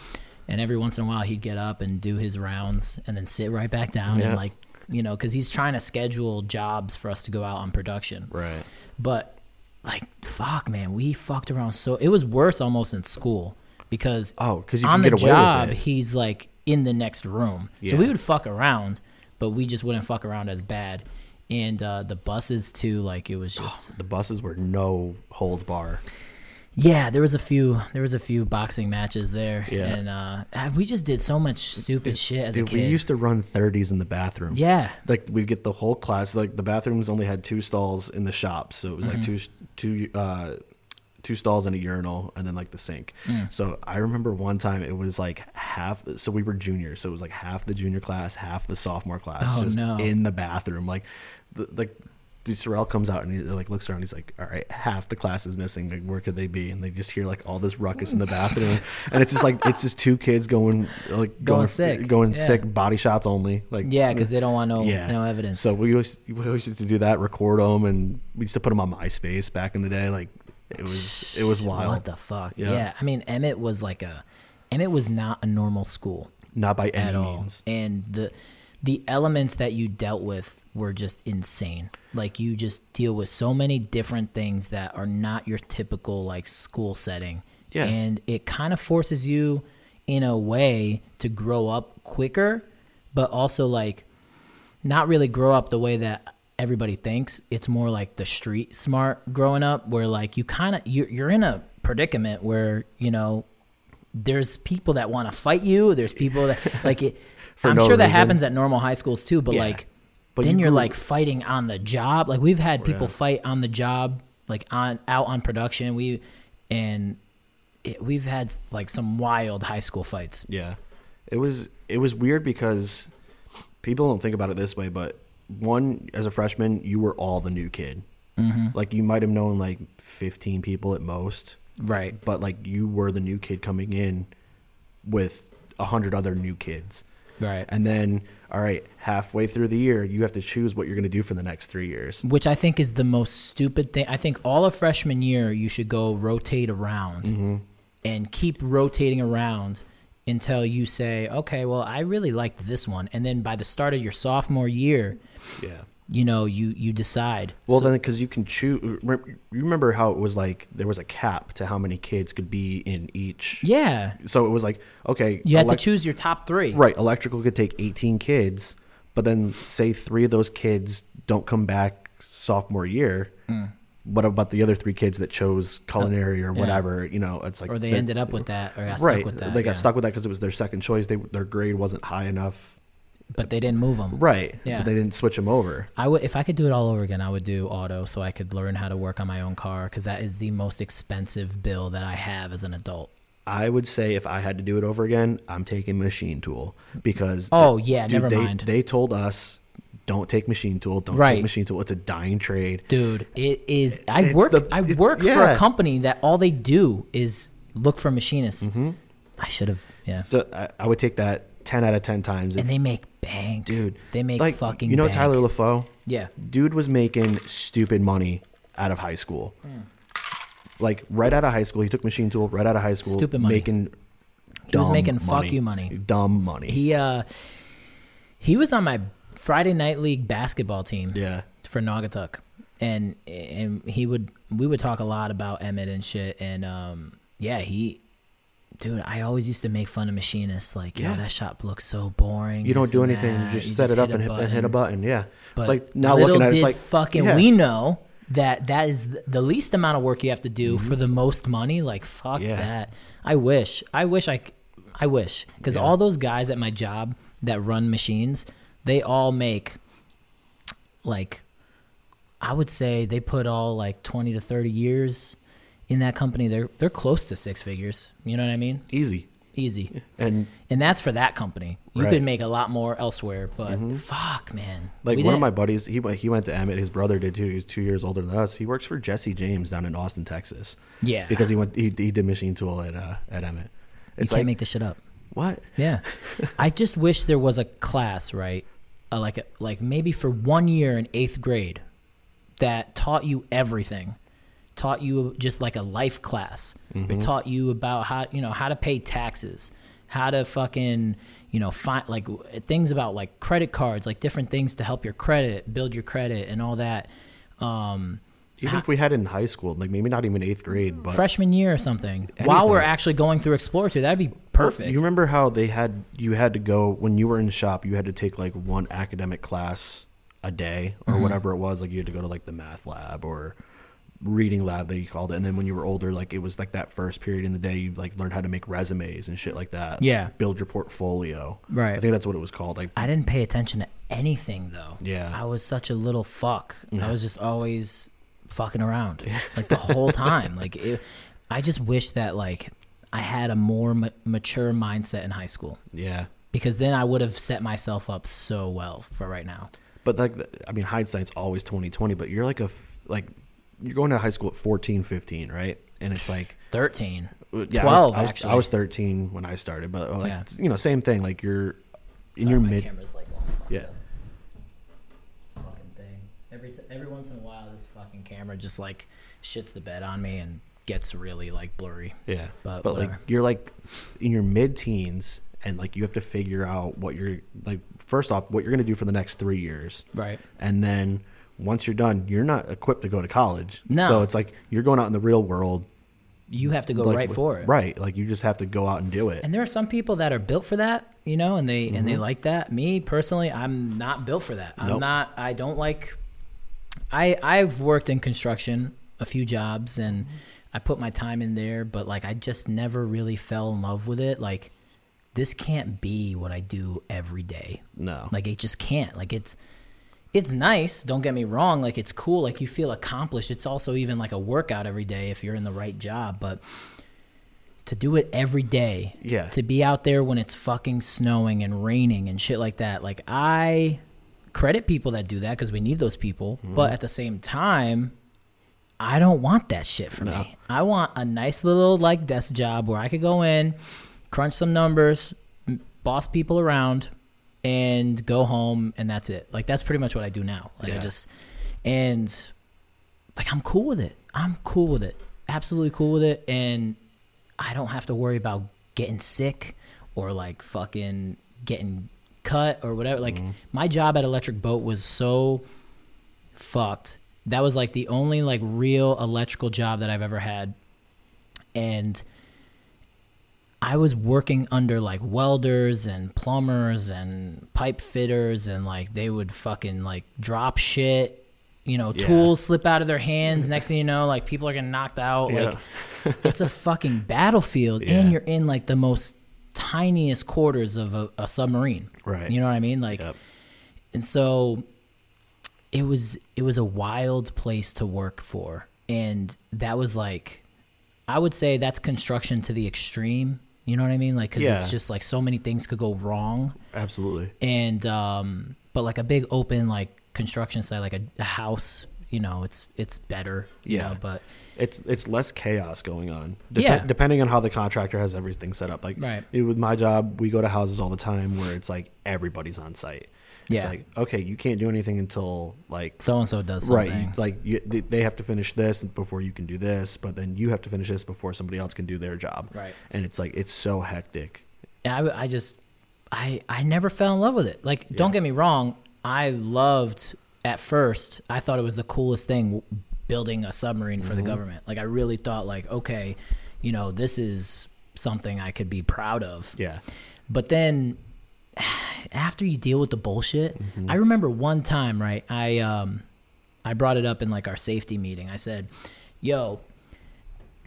and every once in a while he'd get up and do his rounds and then sit right back down Yeah. and like you know because he's trying to schedule jobs for us to go out on production right. but like fuck man we fucked around so it was worse almost in school because Oh, 'cause you on can the get away with job it. he's like in the next room so we would fuck around but we just wouldn't fuck around as bad and uh the buses too like it was just The buses were no holds bar. yeah there was a few there was a few boxing matches there Yeah. and uh we just did so much stupid shit as Dude, a kid we used to run thirties in the bathroom. yeah Like we get the whole class. Like the bathrooms only had two stalls in the shop, so it was Mm-hmm. like two two uh two stalls and a urinal, and then like the sink. Mm. So I remember one time it was like half. So we were juniors, so it was like half the junior class, half the sophomore class, Oh, just no. in the bathroom. Like, the, like. Dude, Sorrel comes out and he like looks around. He's like, "All right, half the class is missing. Like, where could they be?" And they just hear like all this ruckus in the bathroom, and it's just like it's just two kids going like Going sick. going Yeah. sick, body shots only. Like, yeah because they don't want no yeah. no evidence So we always we always used to do that, record them, and we used to put them on MySpace back in the day. Like it was it was wild. what the fuck Yeah. yeah i mean emmett was like a emmett was not a normal school Not by any all. means. And the the elements that you dealt with were just insane. Like you just deal with so many different things that are not your typical like school setting. Yeah. And it kind of forces you in a way to grow up quicker, but also like not really grow up the way that everybody thinks. It's more like the street smart growing up where like you kind of you're, you're in a predicament where, you know, there's people that want to fight you. There's people that like it. For I'm no sure that happens at normal high schools too, but Yeah. like But then you you're grew- like fighting on the job. Like we've had people Yeah. fight on the job, like on out on production. We and it, we've had like some wild high school fights. Yeah, it was it was weird because people don't think about it this way, but one as a freshman, you were all the new kid. Mm-hmm. Like you might have known like fifteen people at most, Right. but like you were the new kid coming in with a hundred other new kids. Right. And then, all right, halfway through the year, you have to choose what you're going to do for the next three years. Which I think is the most stupid thing. I think all of freshman year you should go rotate around Mm-hmm. and keep rotating around until you say, okay, well, I really liked this one. And then by the start of your sophomore year, Yeah. you know, you you decide. Well, So- then, because you can choose. You remember how it was like there was a cap to how many kids could be in each. yeah, So it was like, okay, you had to choose your top three. Right, electrical could take 18 kids, but then say three of those kids don't come back sophomore year. Hmm. What about the other three kids that chose culinary or yeah. whatever? You know, it's like or they ended up with that, or got right. stuck with that. they got yeah. stuck with that because it was their second choice. They their grade wasn't high enough. but they didn't move them. Right. Yeah. But they didn't switch them over. I would, if I could do it all over again, I would do auto, so I could learn how to work on my own car, because that is the most expensive bill that I have as an adult. I would say if I had to do it over again, I'm taking machine tool because Oh, yeah, never they, mind. They told us don't take machine tool, don't Right. take machine tool. It's a dying trade. Dude, it is. I It's work. the- I it- work for a company that all they do is look for machinists. Mm-hmm. I should have. Yeah. So I, I would take that ten out of ten times. If, And they make bank, dude, They make like fucking. you know bank. Tyler LaFoe. Yeah. Dude was making stupid money out of high school. Hmm. Like right out of high school, he took machine tool right out of high school, Stupid money. making. He was making fuck you money. Dumb money. He uh, he was on my Friday night league basketball team. yeah. for Naugatuck, and and he would we would talk a lot about Emmett and shit, and um yeah he. Dude, I always used to make fun of machinists. Like, yeah, that shop looks so boring. You don't do anything. that. You just You set it up and hit, and hit a button. Yeah. But it's like now little looking at it, did it's like fucking yeah. we know that that is the least amount of work you have to do for the most money. Like, fuck Mm-hmm. Yeah. that. I wish. I wish I I wish because Yeah. all those guys at my job that run machines, they all make like I would say they put all like 20 to 30 years in that company. They're they're close to six figures. You know what I mean? easy. Easy. And And that's for that company. You Right. Mm-hmm. could make a lot more elsewhere, but fuck, man. like We one of didn't- my buddies, he went he went to Emmett. His brother did too. He was two years older than us. He works for Jesse James down in Austin, Texas. Yeah. Because he went he, he did machine tool at uh, at Emmett. you can't like make this shit up. what? Yeah. I just wish there was a class, right? Uh, like a, like maybe for one year in 8th grade that taught you everything. Taught you just like a life class. It taught you about how, you know, how to pay taxes, how to fucking, you know, find like things about like credit cards, like different things to help your credit, build your credit and all that. Um Even if we had it in high school, like maybe not even eighth grade, but freshman year or something. While we're actually going through Explore 2, that'd be perfect. You remember how they had you had to go when you were in shop, you had to take like one academic class a day or Mm-hmm. whatever it was. Like you had to go to like the math lab or reading lab that you called it. And then when you were older, like it was like that first period in the day, you like learned how to make resumes and shit like that. Yeah. Build your portfolio. Right. I think that's what it was called. Like I didn't pay attention to anything though. Yeah. I was such a little fuck. I was just always fucking around, like the whole time. Like, it, I just wish that like I had a more ma- mature mindset in high school yeah. because then I would have set myself up so well for right now. But like I mean hindsight's always 2020, but you're like a f- like you're going to high school at 14, 15, right? And it's like Thirteen. Uh, yeah, 12, I was, I was, actually. I was 13 when I started, but like Yeah. you know, same thing. Like you're in Sorry, your mid. camera's like Yeah. fucking thing. Every t- every once in a while, camera just like shits the bed on me and gets really like blurry. Yeah, But but, like you're like in your mid-teens, and like you have to figure out what you're like. First off, what you're gonna do for the next three years, Right. and then once you're done, you're not equipped to go to college. No. so it's like you're going out in the real world. You have to go like, right for it. Right, like you just have to go out and do it. And there are some people that are built for that, you know, and they and Mm-hmm. they like that. Me personally, I'm not built for that. I'm Nope. not. I don't like. I I've worked in construction a few jobs and I put my time in there, but like I just never really fell in love with it. Like this can't be what I do every day. no, Like it just can't. Like it's it's nice, don't get me wrong, like it's cool, like you feel accomplished. It's also even like a workout every day if you're in the right job, but to do it every day. Yeah. To be out there when it's fucking snowing and raining and shit like that. Like I credit people that do that cuz we need those people, Mm-hmm. but at the same time I don't want that shit for No. me. I want a nice little like desk job where I could go in, crunch some numbers, boss people around, and go home, and that's it. Like that's pretty much what I do now. Like I just and like I'm cool with it. I'm cool with it. Absolutely cool with it, and I don't have to worry about getting sick or like fucking getting cut or whatever. Like mm-hmm. my job at Electric Boat was so fucked. That was like the only like real electrical job that I've ever had. And I was working under like welders and plumbers and pipe fitters and like they would fucking like drop shit you know, Yeah. tools slip out of their hands. Next thing you know, like people are getting knocked out. Like it's a fucking battlefield, Yeah. and you're in like the most tiniest quarters of a, a submarine. Right. You know what I mean? Like, Yep. and so it was it was a wild place to work for, and that was like, I would say that's construction to the extreme. You know what I mean? Like, because Yeah. it's just like so many things could go wrong Absolutely. and um but like a big open like construction site like a, a house you know it's it's better you Yeah. know but It's it's less chaos going on. Yeah. Depending on how the contractor has everything set up. Like Right. it- with my job, we go to houses all the time where it's like everybody's on site. It's Yeah. like okay, you can't do anything until like so and so does something right, like you, they they have to finish this before you can do this, but then you have to finish this before somebody else can do their job. Right. And it's like it's so hectic. And I, I just I I never fell in love with it. Like, don't get me wrong, I loved at first. I thought it was the coolest thing building a submarine for the Mm-hmm. government. Like, I really thought like, okay, you know, this is something I could be proud of. Yeah. But then after you deal with the bullshit, Mm-hmm. I remember one time, right? I um I brought it up in like our safety meeting. I said, "Yo,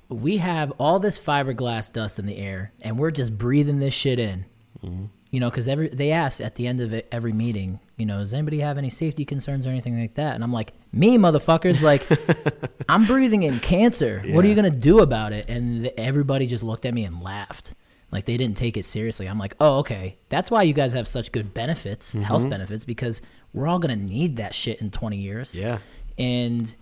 we have all this fiberglass dust in the air and we're just breathing this shit in." Mm-hmm. You know, cuz every they ask at the end of it, every meeting, you know, does anybody have any safety concerns or anything like that? And I'm like, "Me, motherfuckers, like I'm breathing in cancer. What are you going to do about it?" And th- everybody just looked at me and laughed. Like they didn't take it seriously. I'm like, "Oh, okay. That's why you guys have such good benefits, Mm-hmm. health benefits because we're all going to need that shit in 20 years." Yeah. And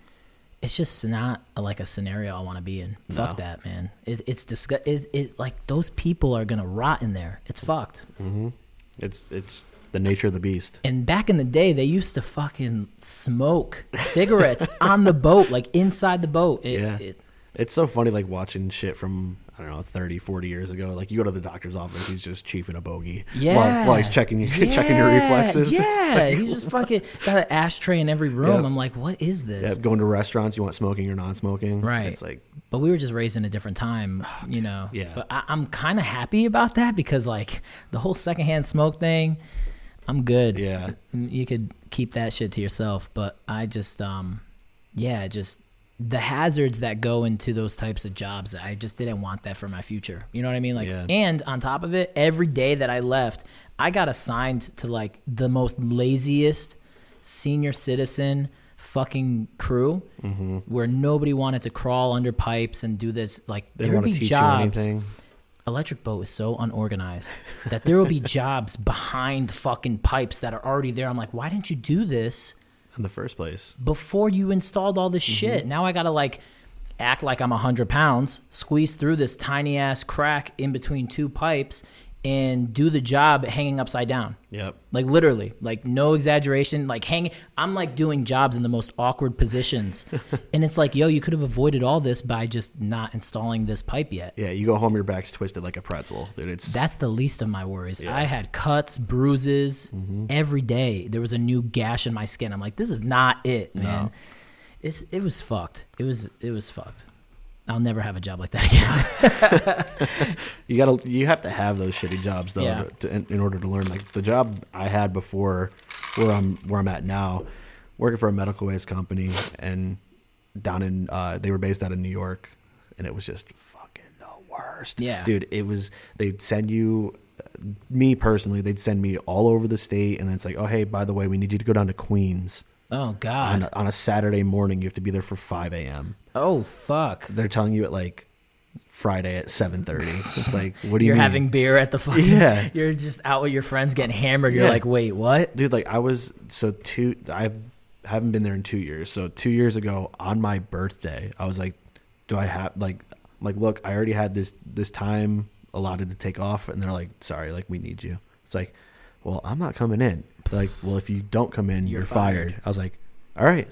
it's just not a, like a scenario I want to be in. Fuck No. that, man. It, it's disgust. It, it like those people are going to rot in there. It's fucked. Mm-hmm. It's it's the nature of the beast. And back in the day, they used to fucking smoke cigarettes on the boat, like inside the boat. It, Yeah. it, It's so funny, like watching shit from I don't know 30, 40 years ago. Like you go to the doctor's office, he's just chiefing a bogey Yeah. while, while he's checking you, checking your reflexes. Yeah, like, he's just fucking got an ashtray in every room. Yep. I'm like, what is this? yeah, going to restaurants, you want smoking or non-smoking. Right. It's like But we were just raised in a different time, you know. Yeah. But I, I'm kind of happy about that because like the whole secondhand smoke thing, I'm good. yeah, you could keep that shit to yourself but i just um yeah just the hazards that go into those types of jobs i just didn't want that for my future. You know what i mean? Like Yeah. and on top of it every day that i left i got assigned to like the most laziest senior citizen fucking crew where nobody wanted to crawl under pipes and do this like they there would be jobs. Electric boat is so unorganized that there will be jobs behind fucking pipes that are already there. I'm like, why didn't you do this in the first place. before you installed all this mm-hmm. shit? Now I gotta like act like I'm a hundred pounds, squeeze through this tiny ass crack in between two pipes, and do the job hanging upside down. Yep. Like literally, like no exaggeration, like hanging. I'm like doing jobs in the most awkward positions, and it's like, yo, you could have avoided all this by just not installing this pipe yet. Yeah, you go home, your back's twisted like a pretzel, dude. It's That's the least of my worries. Yeah. I had cuts, bruises mm-hmm. every day. There was a new gash in my skin. I'm like, this is not it, man. It's it was fucked. It was it was fucked. I'll never have a job like that again. you gotta you have to have those shitty jobs though Yeah. to, in, in order to learn. Like the job I had before, where I'm where I'm at now, working for a medical waste company, and down in uh, they were based out of New York, and it was just fucking the worst. Yeah. dude, it was. They'd send you. Me personally, they'd send me all over the state, and then it's like, oh hey, by the way, we need you to go down to Queens oh on god. a, on a Saturday morning. You have to be there for five a.m. Oh fuck. They're telling you at like Friday at seven thirty. It's like, what do you You're mean? having beer at the fucking. Yeah. You're just out with your friends getting hammered. You're Yeah. like, wait, what? dude like i was so two i haven't been there in two years so two years ago on my birthday i was like do i have like like look i already had this this time allotted to take off and they're like sorry like we need you it's like well i'm not coming in They're like well if you don't come in you're, You're fired. fired. i was like all right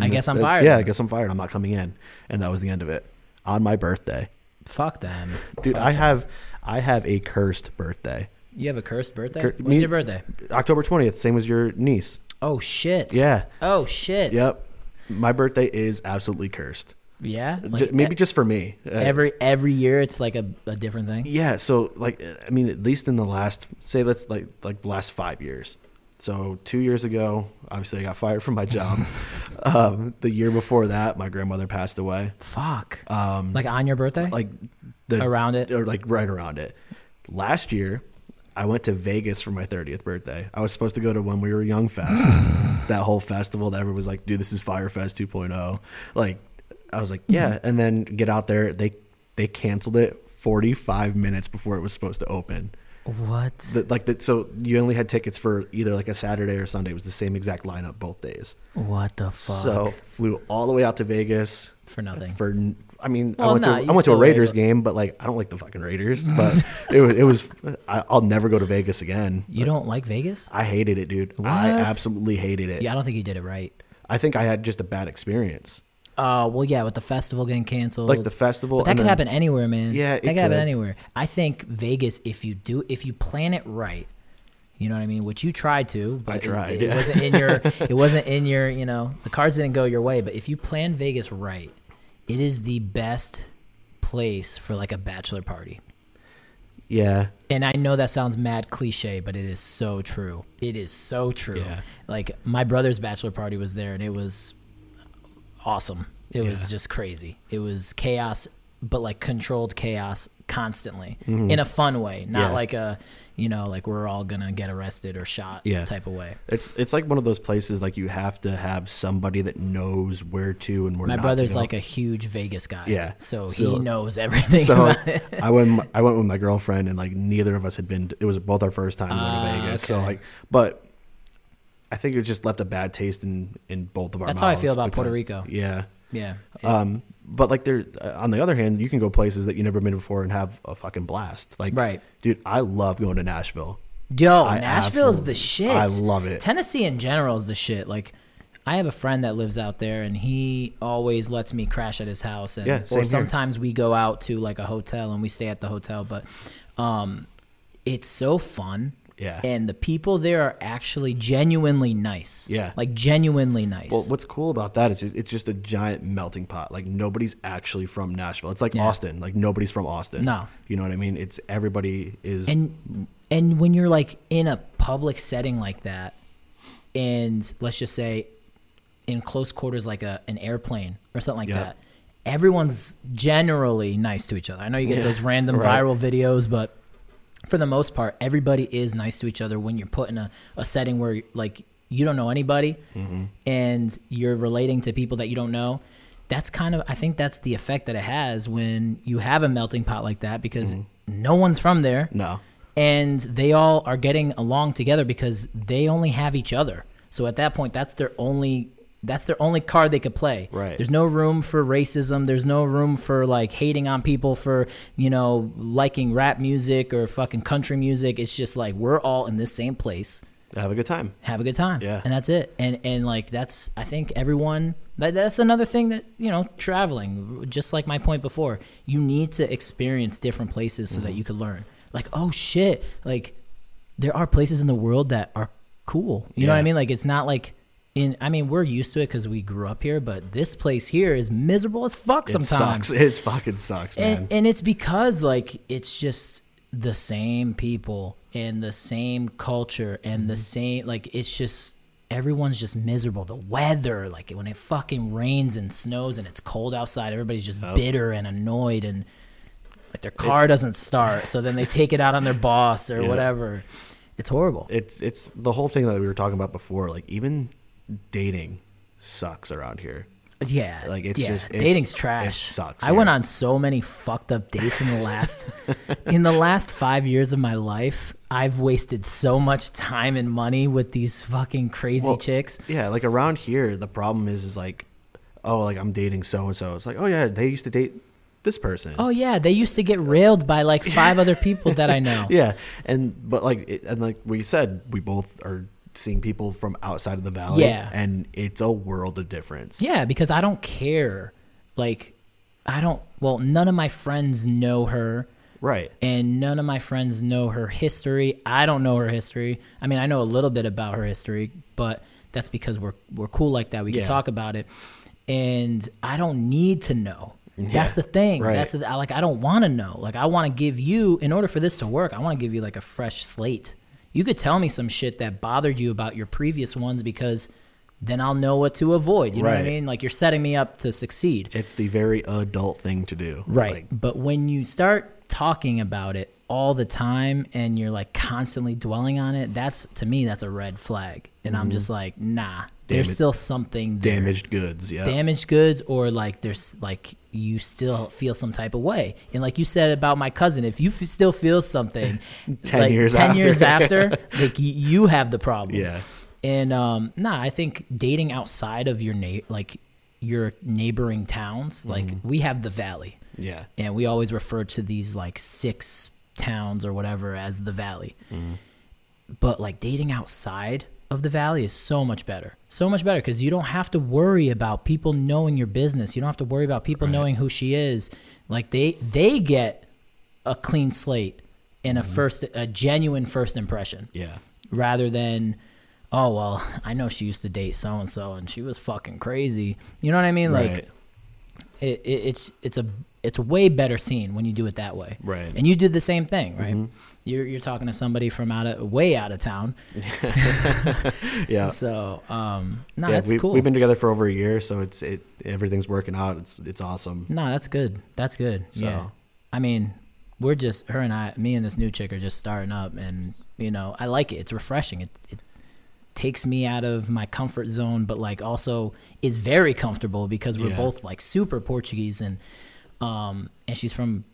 I guess I'm Uh, fired. yeah i guess i'm fired i'm not coming in and that was the end of it on my birthday Fuck them. dude Fuck i them. have i have a cursed birthday You have a cursed birthday. Cur- When's me- your birthday? october 20th same as your niece Oh shit. yeah Oh shit. Yep. My birthday is absolutely cursed. Yeah. Like, Maybe e- just for me. Uh, every every year it's like a, a different thing. yeah. So like, I mean, at least in the last, say, let's like like the last five years, so two years ago, obviously I got fired from my job. um, the year before that, my grandmother passed away. Fuck. Um, like on your birthday? like the Around it? or like right around it. Last year, I went to Vegas for my 30th birthday. I was supposed to go to When We Were Young Fest, that whole festival that everyone was like, dude, this is Fyre Fest 2.0. Like, I was like, yeah. Mm-hmm. And then get out there, they they canceled it 45 minutes before it was supposed to open. What? The, like that, so you only had tickets for either like a Saturday or Sunday. It was the same exact lineup both days. what the fuck? So flew all the way out to Vegas for nothing. for I mean I Well, went nah, to you I went to a Raiders but- game, but like I don't like the fucking Raiders. But it was it was I, I'll never go to Vegas again. you don't like Vegas? I hated it, dude. I absolutely hated it. Yeah, I don't think you did it right. I think I had just a bad experience. Uh, well, yeah, with the festival getting canceled, Like the festival, But that could then- happen anywhere, man. Yeah, that it could happen anywhere. I think Vegas, if you do, if you plan it right, you know what I mean. Which you tried to, but tried, It, it yeah. wasn't in your. It wasn't in your. You know, the cards didn't go your way. But if you plan Vegas right, it is the best place for like a bachelor party. Yeah, And I know that sounds mad cliche, but it is so true. It is so true. Yeah. Like my brother's bachelor party was there, and it was awesome. It was just crazy. It was chaos, but like controlled chaos constantly Mhm. in a fun way, not Yeah. like a you know like we're all gonna get arrested or shot Yeah. type of way. it's it's like one of those places like you have to have somebody that knows where to and where. My not brother's like a huge Vegas guy. Yeah. so, So- he knows everything. so. I went I went with my girlfriend and like neither of us had been it was both our first time going Ah, to Vegas. So like but I think it just left a bad taste in in both of our That's how I feel about Puerto Rico. Yeah. Yeah. Um but like there uh, on the other hand, you can go places that you never been before and have a fucking blast. Like Right. dude, I love going to Nashville. Yo, I is the shit. I love it. Tennessee in general is the shit. Like, I have a friend that lives out there, and he always lets me crash at his house. And, Yeah, or here. sometimes we go out to like a hotel and we stay at the hotel. But um, it's so fun. Yeah. And the people there are actually genuinely nice. Yeah. Like genuinely nice. Well, what's cool about that is it's just a giant melting pot. Like nobody's actually from Nashville. It's like Yeah. Austin. Like nobody's from Austin. No. You know what I mean? It's everybody is and and when you're like in a public setting like that and let's just say in close quarters like a an airplane or something like Yeah. that everyone's generally nice to each other i know you get Yeah, those random right. viral videos but for the most part everybody is nice to each other when you're put in a, a setting where like you don't know anybody Mm-hmm. and you're relating to people that you don't know that's kind of i think that's the effect that it has when you have a melting pot like that because Mm-hmm. no one's from there no. and they all are getting along together because they only have each other. So at that point, that's their only that's their only card they could play. Right. There's no room for racism. There's no room for like hating on people for you know liking rap music or fucking country music. It's just like we're all in this same place. Have a good time. Have a good time. Yeah. And that's it. And and like that's I think everyone that, that's another thing that you know traveling just like my point before you need to experience different places so Mm-hmm. that you could learn like oh shit like there are places in the world that are cool you know what i mean like it's not like in i mean we're used to it because we grew up here but this place here is miserable as fuck It sometimes sucks. It fucking sucks, man. and, and it's because like it's just the same people and the same culture and Mm-hmm. the same like it's just everyone's just miserable the weather like when it fucking rains and snows and it's cold outside everybody's just Yep. bitter and annoyed and like their car doesn't start so then they take it out on their boss or Yeah. whatever it's horrible it's it's the whole thing that we were talking about before. Like even dating sucks around here. Yeah, Like, it's yeah. just- it's- dating's it trash. sucks I went on so many fucked up dates in the last in the last five years of my life. I've wasted so much time and money with these fucking crazy Well, chicks. Yeah, like around here, the problem is is like, oh, like I'm dating so and so. It's like, oh yeah, they used to date this person. Oh yeah, they used to get railed by like five other people that I know. yeah, and but like it, and like we said, we both are seeing people from outside of the valley. Yeah. and it's a world of difference. Yeah, because I don't care. Like, I don't. Well, none of my friends know her. right. and none of my friends know her history. I don't know her history. I mean, I know a little bit about her history, but that's because we're we're cool like that. We Yeah. can talk about it, and I don't need to know. That's the thing. right. That's the, like. I don't want to know. Like, I want to give you, in order for this to work, I want to give you like a fresh slate. You could tell me some shit that bothered you about your previous ones because then I'll know what to avoid. You know what I mean? Like you're setting me up to succeed. It's the very adult thing to do. Right. Like, but when you start talking about it all the time and you're like constantly dwelling on it, that's to me that's a red flag. And I'm mm-hmm. just like, nah, there's still something there. damaged goods. Yeah. damaged goods or like there's like you still feel some type of way and like you said about my cousin if you f- still feel something 10 like, years 10 after. years after like y- you have the problem Yeah. and um nah i think dating outside of your na- like your neighboring towns like Mm-hmm. we have the valley Yeah. and we always refer to these like six towns or whatever as the valley but like dating outside of the valley is so much better so much better because you don't have to worry about people knowing your business you don't have to worry about people Right. knowing who she is like they they get a clean slate and a first a genuine first impression Yeah. rather than oh well i know she used to date so and so and she was fucking crazy you know what i mean like it, it, it's it's a it's a way better scene when you do it that way. Right. And you did the same thing, right? Mhm. You're you're talking to somebody from out of way out of town. Yeah. So um no, yeah, that's we, cool. We've been together for over a year, so it's it everything's working out. It's it's awesome. no, that's good. That's good. So Yeah. I mean, we're just her and I me and this new chick are just starting up and you know, I like it. It's refreshing. It it takes me out of my comfort zone but like also is very comfortable because we're Yeah. both like super Portuguese and um and she's from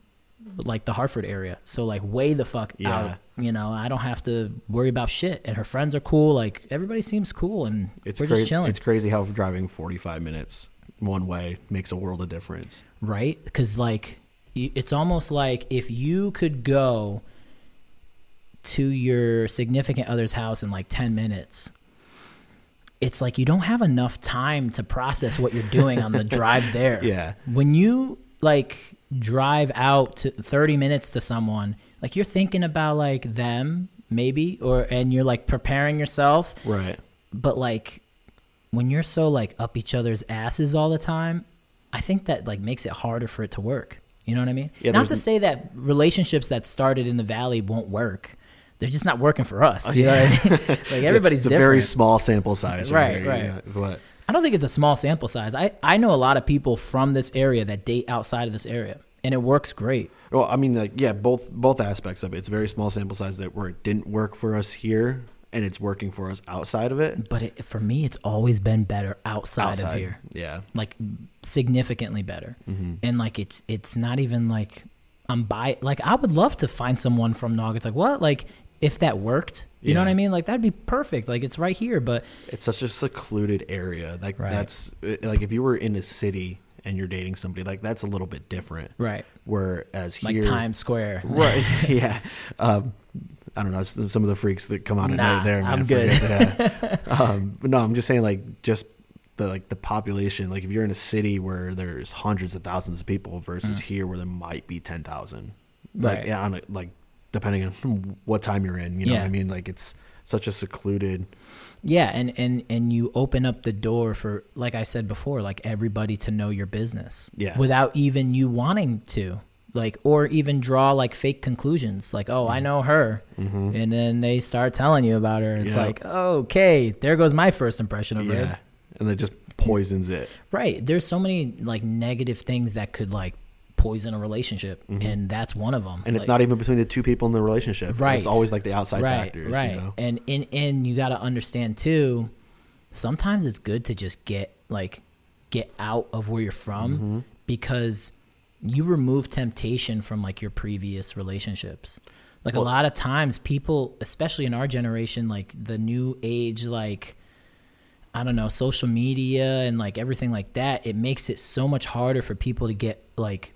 like the Hartford area. So like way the fuck Yeah. out. You know, I don't have to worry about shit. And her friends are cool. Like everybody seems cool and it's we're crazy. just chilling. It's crazy how driving forty five minutes one way makes a world of difference. right? Because like it's almost like if you could go to your significant other's house in like 10 minutes it's like you don't have enough time to process what you're doing on the drive there Yeah. when you like drive out to 30 minutes to someone like you're thinking about like them maybe or and you're like preparing yourself. Right. but like when you're so like up each other's asses all the time i think that like makes it harder for it to work. You know what i mean? Yeah, not to say that relationships that started in the valley won't work. They're just not working for us. Oh, you know what i mean? Like everybody's it's a different. very small sample size. Right, here, right. yeah, but i don't think it's a small sample size i i know a lot of people from this area that date outside of this area and it works great well, I mean, like yeah, both both aspects of it. It's a very small sample size that where it didn't work for us here, and it's working for us outside of it. but it, for me it's always been better outside, of here Yeah. like significantly better hmm and like it's it's not even like I'm by like I would love to find someone from Nog. It's like what like if that worked, you know what I mean? Like that'd be perfect. Like it's right here, but It's such a secluded area. Like Right. that's like if you were in a city and you're dating somebody, like that's a little bit different. right, Whereas like here, Times Square. right? yeah. Um, I don't know some of the freaks that come out at Nah, night there. I'm man, good. forget that. um, but no, I'm just saying like just the like the population. Like if you're in a city where there's hundreds of thousands of people versus here where there might be ten thousand. Like Mm. Right. yeah, on a, like depending on what time you're in, you know Yeah. what I mean? Like it's such a secluded. Yeah, and and and you open up the door for like I said before, like everybody to know your business. Yeah. Without even you wanting to. Like or even draw like fake conclusions. Like, oh, I know her. Mhm. And then they start telling you about her. It's Yeah. like, okay, there goes my first impression of her. Yeah, and it just poisons it. Right. There's so many like negative things that could like poison a relationship, and that's one of them. Mm-hmm. And it's not even between the two people in the relationship. Right. It's always like the outside right, factors. right. You know? And and and you got to understand too. Sometimes it's good to just get like get out of where you're from Mm-hmm. because you remove temptation from like your previous relationships. Like a lot of times people, especially in our generation, like the new age like I don't know, social media and like everything like that, it makes it so much harder for people to get like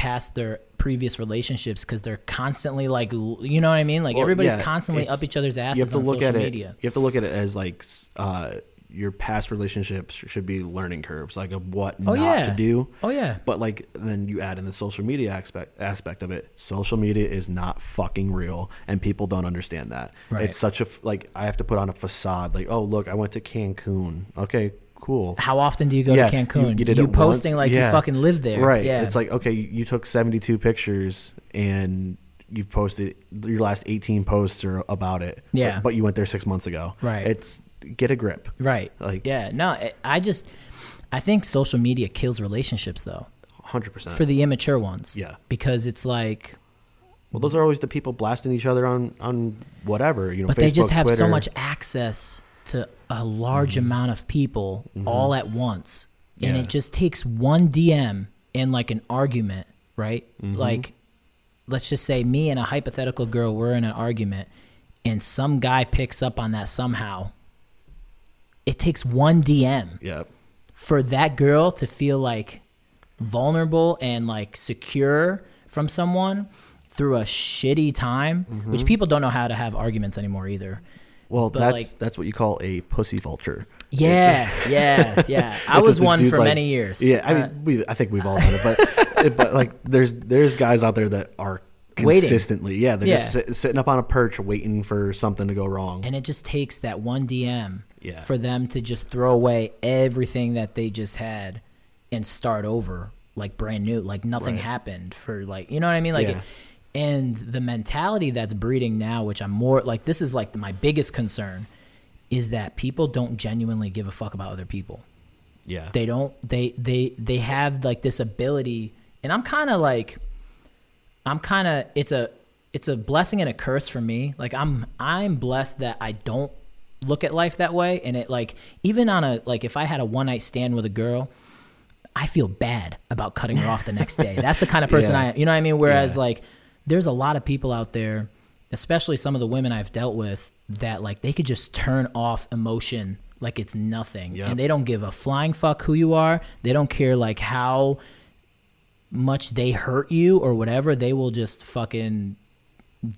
past their previous relationships because they're constantly like, you know what I mean? Like Well, everybody's yeah, constantly up each other's You have asses to on look social at media. it. You have to look at it as like uh, your past relationships should be learning curves, like of what Oh, not yeah. to do. Oh yeah, But like then you add in the social media aspect aspect of it. Social media is not fucking real, and people don't understand that. Right. It's such a like I have to put on a facade. Like oh look, I went to Cancun. Okay, cool. how often do you go Yeah, to Cancun? you did it posting once? like Yeah. you fucking live there, Right. Yeah, It's like okay, you you took seventy two pictures and you've posted your last 18 posts are about it. Yeah. But, but you went there six months ago. Right. It's get a grip. Right. Like- yeah. No, I- just, I think social media kills relationships though, 100%. for the immature ones. Yeah. Because it's like, well, those are always the people blasting each other on, on whatever, you know, but Facebook, they just have so much access to a large Mm-hmm. amount of people all at once. And Yeah. it just takes one DM in like an argument, right? Mm-hmm. Like, let's just say me and a hypothetical girl, we're in an argument, and some guy picks up on that somehow. It takes one DM Yep. for that girl to feel like vulnerable and like secure from someone through a shitty time, Mm-hmm. which people don't know how to have arguments anymore either. Well, But, that's like- that's what you call a pussy vulture. Yeah, yeah, yeah. I was one dude, for like- many years. Yeah, I Uh, mean, we, I think we've all done it, but but like there's there's guys out there that are Waiting. consistently, yeah, they're just sit, sitting up on a perch waiting for something to go wrong. and it just takes that one DM Yeah. for them to just throw away everything that they just had and start over like brand new, like nothing Right. happened for like you know what I mean, like. Yeah. And the mentality that's breeding now, which I'm more like, this is like my biggest concern, is that people don't genuinely give a fuck about other people. yeah, they don't they they they have like this ability and i'm kind of like i'm kind of it's a it's a blessing and a curse for me like i'm i'm blessed that i don't look at life that way and it like even on a like if i had a one night stand with a girl i feel bad about cutting her off the next day that's the kind of person Yeah. i am you know what i mean whereas Yeah. like there's a lot of people out there especially some of the women i've dealt with that like they could just turn off emotion like it's nothing Yep. and they don't give a flying fuck who you are they don't care like how much they hurt you or whatever they will just fucking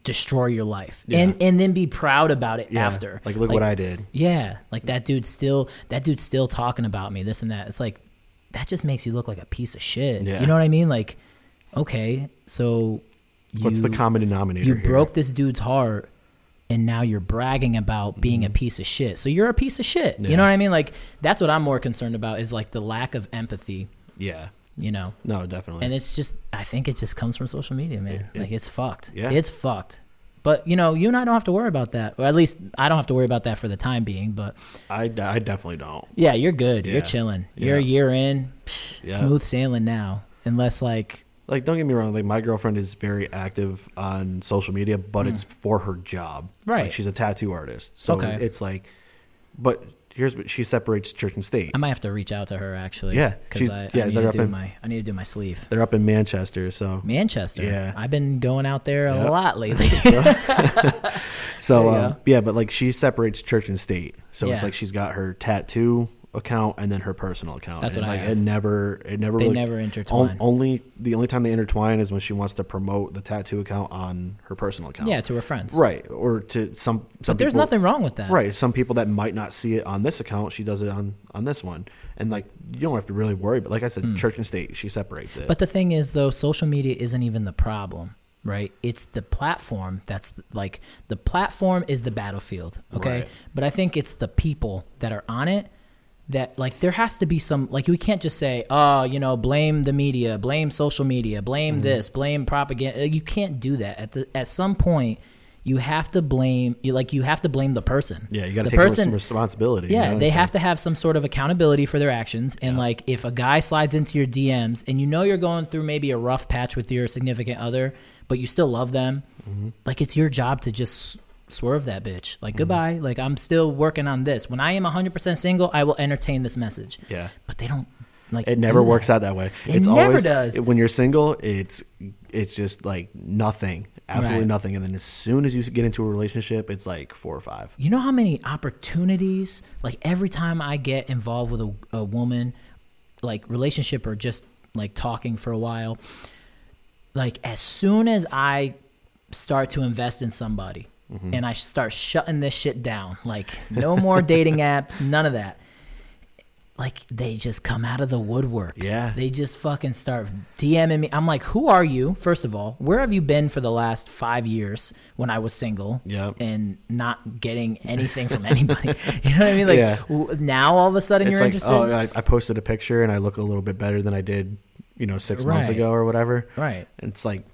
destroy your life Yeah. and and then be proud about it yeah. after Like, look what I did. yeah like that dude's still that dude's still talking about me this and that it's like that just makes you look like a piece of shit Yeah. you know what i mean like okay so you, What's the common denominator? you here? broke this dude's heart and now you're bragging about being a Mm-hmm. piece of shit so you're a piece of shit you know what i mean like that's what i'm more concerned about is like the lack of empathy Yeah, you know no, definitely. and it's just i think it just comes from social media man It- it- like it's fucked Yeah. it's fucked but you know you and i don't have to worry about that or at least i don't have to worry about that for the time being but I, I definitely don't. yeah you're good Yeah. you're chilling you're a year in psh, Yeah. smooth sailing now unless like Like, don't get me wrong. Like, my girlfriend is very active on social media, but it's for her job. Right. Like, she's a tattoo artist, so Okay. it's like. But here's what she separates church and state. i might have to reach out to her actually Yeah, because I, yeah, I need they're to up do in- my i need to do my sleeve They're up in Manchester, so manchester Yeah. i've been going out there a Yep. lot lately So you um, yeah, but like she separates church and state. So Yeah. it's like she's got her tattoo account and then her personal account. That's and what I like have. it never it never they really, never on- intertwine only the only time they intertwine is when she wants to promote the tattoo account on her personal account. yeah to her friends Right. Or to some some but there's people- nothing wrong with that Right. Some people that might not see it on this account, she does it on on this one. And like you don't have to really worry, but like I said, hmm. church and state, she separates it. But the thing is, though, social media isn't even the problem, right? It's the platform that's like the platform is the battlefield, okay? Right. But I think it's the people that are on it that like there has to be some like we can't just say, oh, you know, blame the media, blame social media, blame Mm-hmm. this, blame propaganda. You can't do that. At the at some point, you have to blame you like you have to blame the person. yeah, you got to the person, some responsibility. you yeah, know? they have like- to have some sort of accountability for their actions. And like, if a guy slides into your DMs and you know you're going through maybe a rough patch with your significant other, but you still love them, Mm-hmm. like it's your job to just swerve that bitch. Like, mm-hmm. goodbye. Like, I'm still working on this. When I am 100% single, I will entertain this message. Yeah. But they don't like. It never works that. out that way. It it's never always does. when you're single. It's it's just like nothing, absolutely Right. nothing. And then as soon as you get into a relationship, it's like four or five. You know how many opportunities, like every time I get involved with a, a woman, like relationship or just like talking for a while, like as soon as I start to invest in somebody Mm-hmm. and I start shutting this shit down, like no more dating apps, none of that. Like they just come out of the woodworks. Yeah. They just fucking start DMing me. I'm like, who are you? First of all, where have you been for the last five years when I was single? Yep. and not getting anything from anybody. you know what I mean? Like Yeah. w- now all of a sudden It's you're like interested. oh, I, I posted a picture and I look a little bit better than I did, you know, six months ago or whatever. right. It's like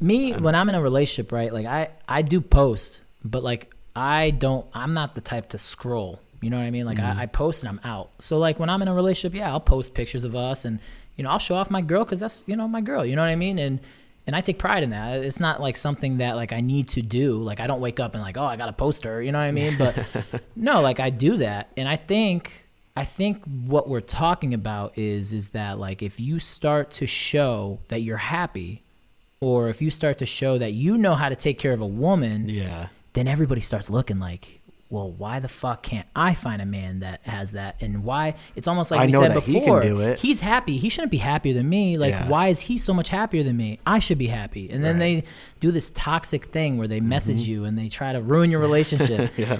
me when I'm in a relationship, right? Like I I do post, but like I don't. I'm not the type to scroll. You know what I mean? Like Mm-hmm. I, I post and I'm out. So like when I'm in a relationship, yeah, I'll post pictures of us and you know I'll show off my girl because that's you know my girl. You know what I mean? And and I take pride in that. It's not like something that like I need to do. Like I don't wake up and like oh I got to post her. You know what I mean? But no, like I do that, and I think I think what we're talking about is is that like if you start to show that you're happy, or if you start to show that you know how to take care of a woman, Yeah. then everybody starts looking like, well, why the fuck can't I find a man that has that? And why it's almost like I we know said that he can before. do it. He's happy. He shouldn't be happier than me. Like, Yeah. why is he so much happier than me? I should be happy. And then Right. they do this toxic thing where they message Mm-hmm. you and they try to ruin your relationship. Yeah.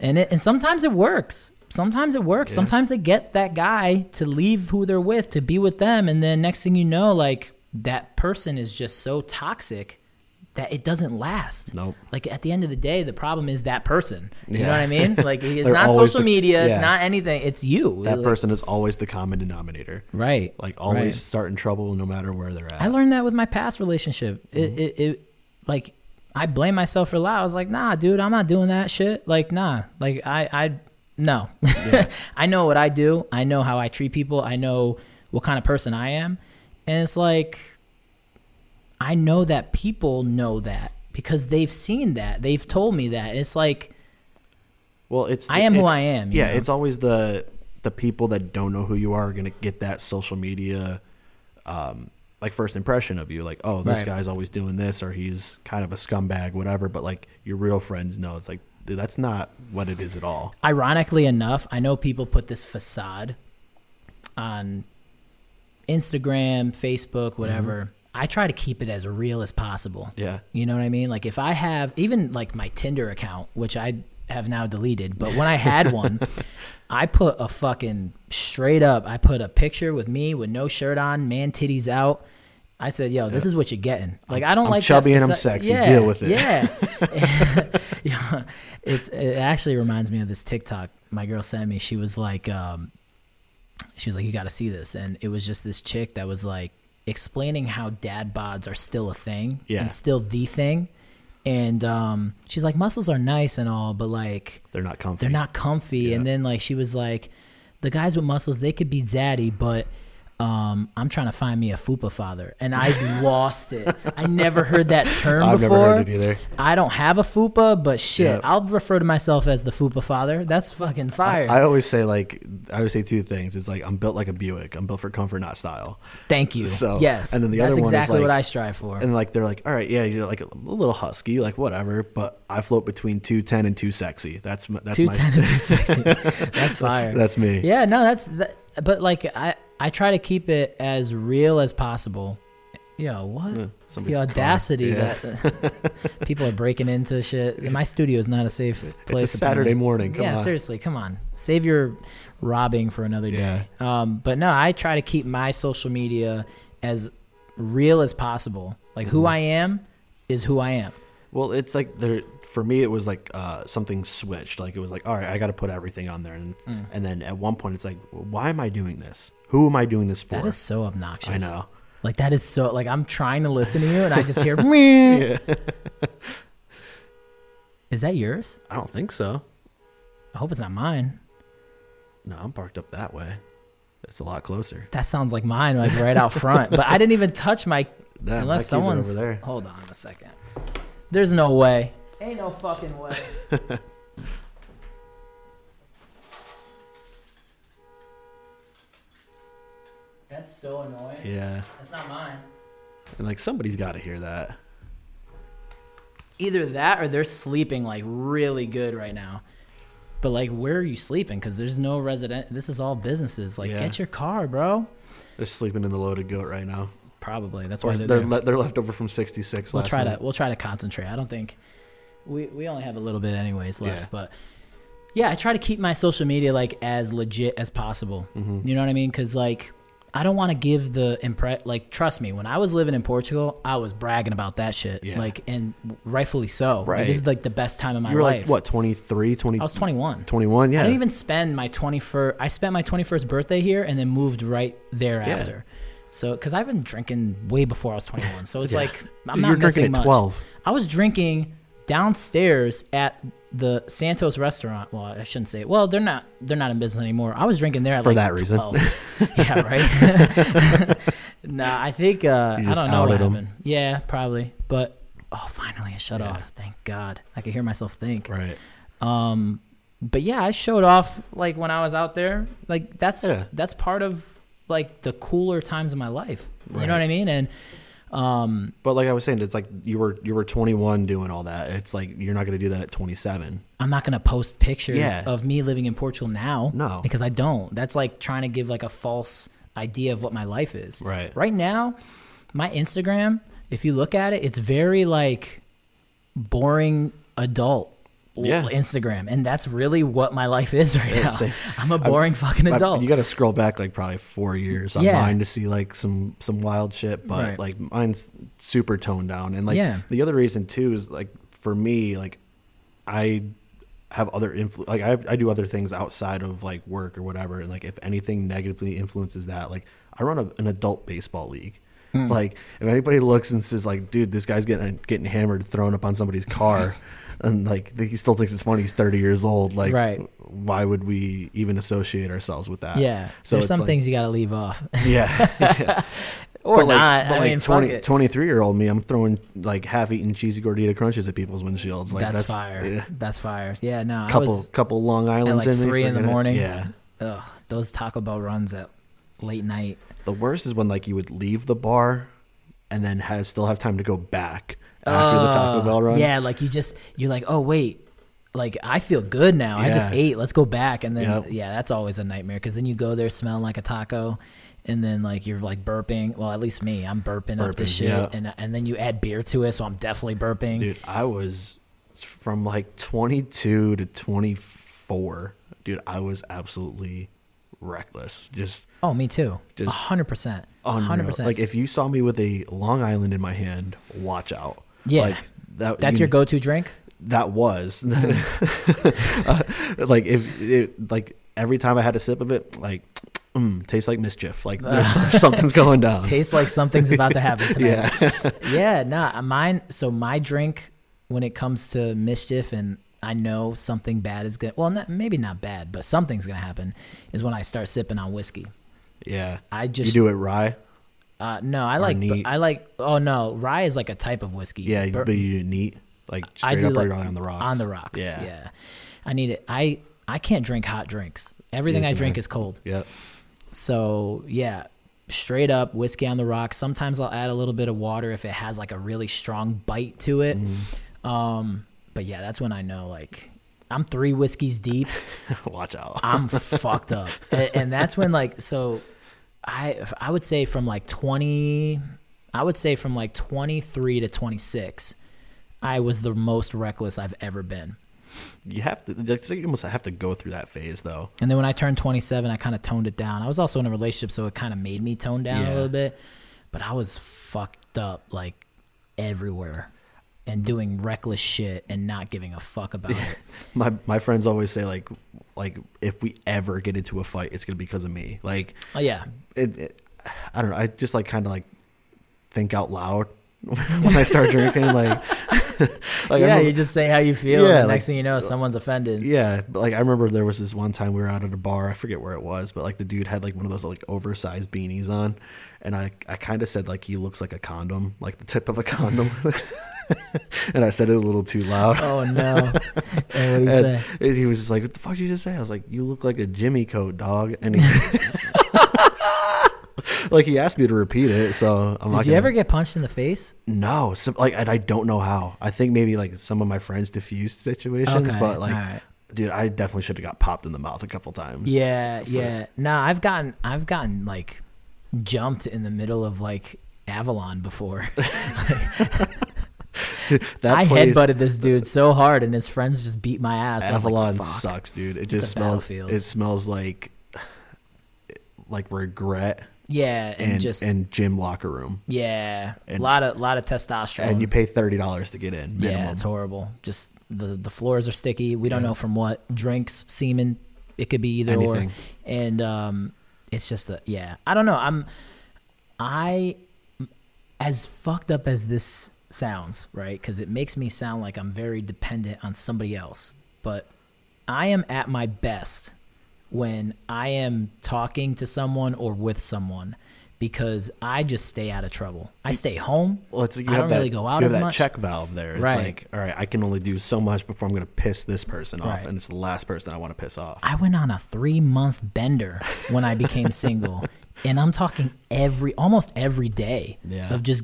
and it, and sometimes it works. Sometimes it works. Yeah. Sometimes they get that guy to leave who they're with to be with them, and then next thing you know, like that person is just so toxic that it doesn't last. Nope. Like at the end of the day, the problem is that person. You Yeah. know what I mean? Like it's not social the- media. It's not anything. It's you. That Like- person is always the common denominator. Right. Like always right. starting trouble no matter where they're at. I learned that with my past relationship. Mm-hmm. It, it, it, like, I blame myself for a lot. I was like, nah, dude, I'm not doing that shit. Like, nah, like, I, I, no. I know what I do. I know how I treat people. I know what kind of person I am. And it's like, I know that people know that because they've seen that. They've told me that. It's like, well, it's I am who I am. Yeah, know? it's always the the people that don't know who you are, are going to get that social media um like first impression of you like oh this Right. guy's always doing this or he's kind of a scumbag whatever but like your real friends know it's like dude, that's not what it is at all ironically enough, I know people put this facade on Instagram, Facebook, whatever. I try to keep it as real as possible. yeah You know what I mean? Like if I have even like my Tinder account, which I have now deleted, but when I had one, I put a fucking straight up, I put a picture with me with no shirt on, man titties out. I said, "Yo, this is what you're getting." Like I don't I'm like that chubby and I'm sexy. Yeah, Deal with it. Yeah, yeah. It's it actually reminds me of this TikTok my girl sent me. She was like, um, she was like, "You got to see this," and it was just this chick that was like explaining how dad bods are still a thing Yeah. and still the thing. And um, she's like, muscles are nice and all, but like they're not comfy they're not comfy. And then like she was like, the guys with muscles they could be zaddy, but um, I'm trying to find me a fupa father, and I lost it. I never heard that term i've before. never heard it either I don't have a fupa, but shit, Yeah. I'll refer to myself as the fupa father. That's fucking fire. I always say like I always say two things. It's like I'm built like a Buick. I'm built for comfort, not style. Thank you. So- yes, and then the that's other one is exactly what I strive for. And like they're like, all right, yeah, you're like a little husky, like whatever. But I float between two ten and two sexy. That's my, that's Two my and two sexy. That's fire. that's me. Yeah, no, that's that, but like I I try to keep it as real as possible. Yo, what? Yeah, the audacity Yeah. that people are breaking into shit. My studio is not a safe place. It's a Saturday morning. Come yeah, on. seriously, come on. Save your robbing for another Yeah. day. Um, but no, I try to keep my social media as real as possible. Like Mm-hmm. who I am is who I am. Well, it's like there for me. It was like uh, something switched. Like it was like, all right, I got to put everything on there, and Mm. and then at one point, it's like, why am I doing this? Who am I doing this for? That is so obnoxious. I know. Like that is so like I'm trying to listen to you and I just hear Meh. Is that yours? I don't think so. I hope it's not mine. No, I'm parked up that way. It's a lot closer. That sounds like mine, like right out front. But I didn't even touch my my unless are someone's over there. hold on a second. There's no way. Ain't no fucking way. That's so annoying. Yeah, That's not mine. and like somebody's got to hear that. Either that or they're sleeping like really good right now. But like, where are you sleeping? Because there's no resident. This is all businesses. Like, Yeah. get your car, bro. They're sleeping in the loaded goat right now. Probably. That's Or why they're they're. they're, le- they're left over from '66. we'll last try night. to we'll try to concentrate. I don't think we we only have a little bit anyways left, Yeah. but yeah, I try to keep my social media like as legit as possible. Mm-hmm. You know what I mean? Because like I don't want to give the impre like trust me. When I was living in Portugal, I was bragging about that shit. Yeah. Like and rightfully so. Like, Right. this is like the best time of my You were life. like what 23, 20, I was 21. 21? Yeah. I didn't even spend my 21st. I spent my 21st birthday here and then moved right thereafter. yeah. So, because I've been drinking way before I was 21, so it's Yeah. like I'm not you're drinking at much. 12. I was drinking downstairs at the Santos restaurant. Well, I shouldn't say it. Well, they're not they're not in business anymore. I was drinking there at For like that reason. 12. yeah, right. nah, I think uh, I don't know what happened. Yeah, probably. But oh, finally, it shut Yeah. off. Thank God. I could hear myself think. Right. Um, but yeah, I showed off like when I was out there. Like that's Yeah. that's part of like the cooler times of my life. You know what I mean? And um, But like I was saying, it's like you were you were 21 doing all that. It's like you're not going to do that at 27. I'm not gonna post pictures Yeah. of me living in Portugal now. No. because I don't. That's like trying to give like a false idea of what my life is. Right. Right now, my Instagram, if you look at it, it's very like boring adult. Yeah. Instagram, and that's really what my life is right now. I'm a boring fucking I- adult. you got to scroll back like probably four years on Yeah. mine to see like some some wild shit. But Right. like mine's super toned down. And like Yeah. the other reason too is like for me like I have other influence. like I I do other things outside of like work or whatever. And like if anything negatively influences that, like I run a, an adult baseball league. Hmm. Like if anybody looks and says like, dude, this guy's getting getting hammered, thrown up on somebody's car. And like he still thinks it's funny. He's thirty years old. Like, Right. why would we even associate ourselves with that? yeah, So there's some like- things you got to leave off, Yeah. yeah. or but like, not. but I like mean, 20, fuck it. 23 year old me, I'm throwing like half eaten cheesy gordita crunches at people's windshields. Like that's, that's, fire. yeah. That's fire. Yeah, no, Couple I was couple Long Islands like in three in the morning. Yeah. Ugh, those Taco Bell runs at late night. The worst is when like you would leave the bar and then has still have time to go back after the Taco Oh, Bell run. Yeah, like you just you're like, oh wait, like I feel good now. I just ate. Let's go back, and then Yep. yeah, that's always a nightmare because then you go there smelling like a taco, and then like you're like burping. Well, at least me, I'm burping, up this shit, yeah. and and then you add beer to it, so I'm definitely burping. Dude, I was from like 22 to 24. Dude, I was absolutely reckless. Just Oh, me too. Just hundred percent. Hundred percent. Like if you saw me with a Long Island in my hand, watch out. Yeah. Like that that's you- your go-to drink. that was Uh, like if it, like every time I had a sip of it, like mm, tastes like mischief. Like there's something's going down. Tastes like something's about to happen tonight. yeah, yeah, nah, mine. So my drink, when it comes to mischief, and I know something bad is gonna. Well, not, maybe not bad, but something's gonna happen. Is when I start sipping on whiskey. yeah. I just You just do it rye. Uh, no, I like. neat. I like. Oh no, rye is like a type of whiskey. Yeah, Bur- but you neat. Like I straight do up like- or on the rocks. on the rocks. Yeah. Yeah. I need it. I I can't drink hot drinks. Everything Neither I drink I. is cold. Yep. So yeah, straight up whiskey on the rocks. Sometimes I'll add a little bit of water if it has like a really strong bite to it. Mm-hmm. Um, but yeah, that's when I know like I'm three whiskeys deep. Watch out. I'm fucked up, and, and that's when like so. I I would say from like 20, I would say from like 23 to 26, I was the most reckless I've ever been. you have to. Like, you almost have to go through that phase though. And then when I turned 27, I kind of toned it down. I was also in a relationship, so it kind of made me tone down a little bit. But I was fucked up like everywhere and doing reckless shit and not giving a fuck about it. My my friends always say like like if we ever get into a fight, it's gonna be because of me. Like Oh yeah. it, it I don't know. I just like kind of like think out loud when I start drinking. Like, like yeah, remember- you just say how you feel. Yeah, and like- next thing you know, uh, someone's offended. yeah, but like I remember there was this one time we were out at a bar. I forget where it was, but like the dude had like one of those like oversized beanies on, and I I kind of said like he looks like a condom, like the tip of a condom, and I said it a little too loud. Oh no. and what do you And, say? he was just like, "What the fuck did you just say?" I was like, "You look like a Jimmy coat, dog." And he, like he asked me to repeat it, so I'm not. Did you gonna- ever get punched in the face? No, some, like and I don't know how. I think maybe like some of my friends diffused situations, Okay, but like, dude, I definitely should have got popped in the mouth a couple times. Yeah, yeah. No, I've gotten I've gotten like jumped in the middle of like Avalon before. that I place, headbutted this dude so hard, and his friends just beat my ass. Was like, Avalon sucks, dude. It just smells. It smells like like regret Yeah, and, and just and gym locker room, yeah, a lot of lot of testosterone. and you pay thirty dollars to get in. Minimum. yeah, it's horrible. Just the the floors are sticky. We don't Yeah. know from what drinks, semen. It could be either Anything. or, and um, it's just a yeah. I don't know. I'm I, as fucked up as this sounds, right? Because it makes me sound like I'm very dependent on somebody else. But I am at my best when I am talking to someone or with someone because I just stay out of trouble. I stay home. Well, it's you I have don't that, really go out you as have that much. check valve there. It's Right. like, all right, I can only do so much before I'm going to piss this person off, Right. and it's the last person I want to piss off. I went on a three month bender when I became single. And I'm talking every almost every day Yeah. of just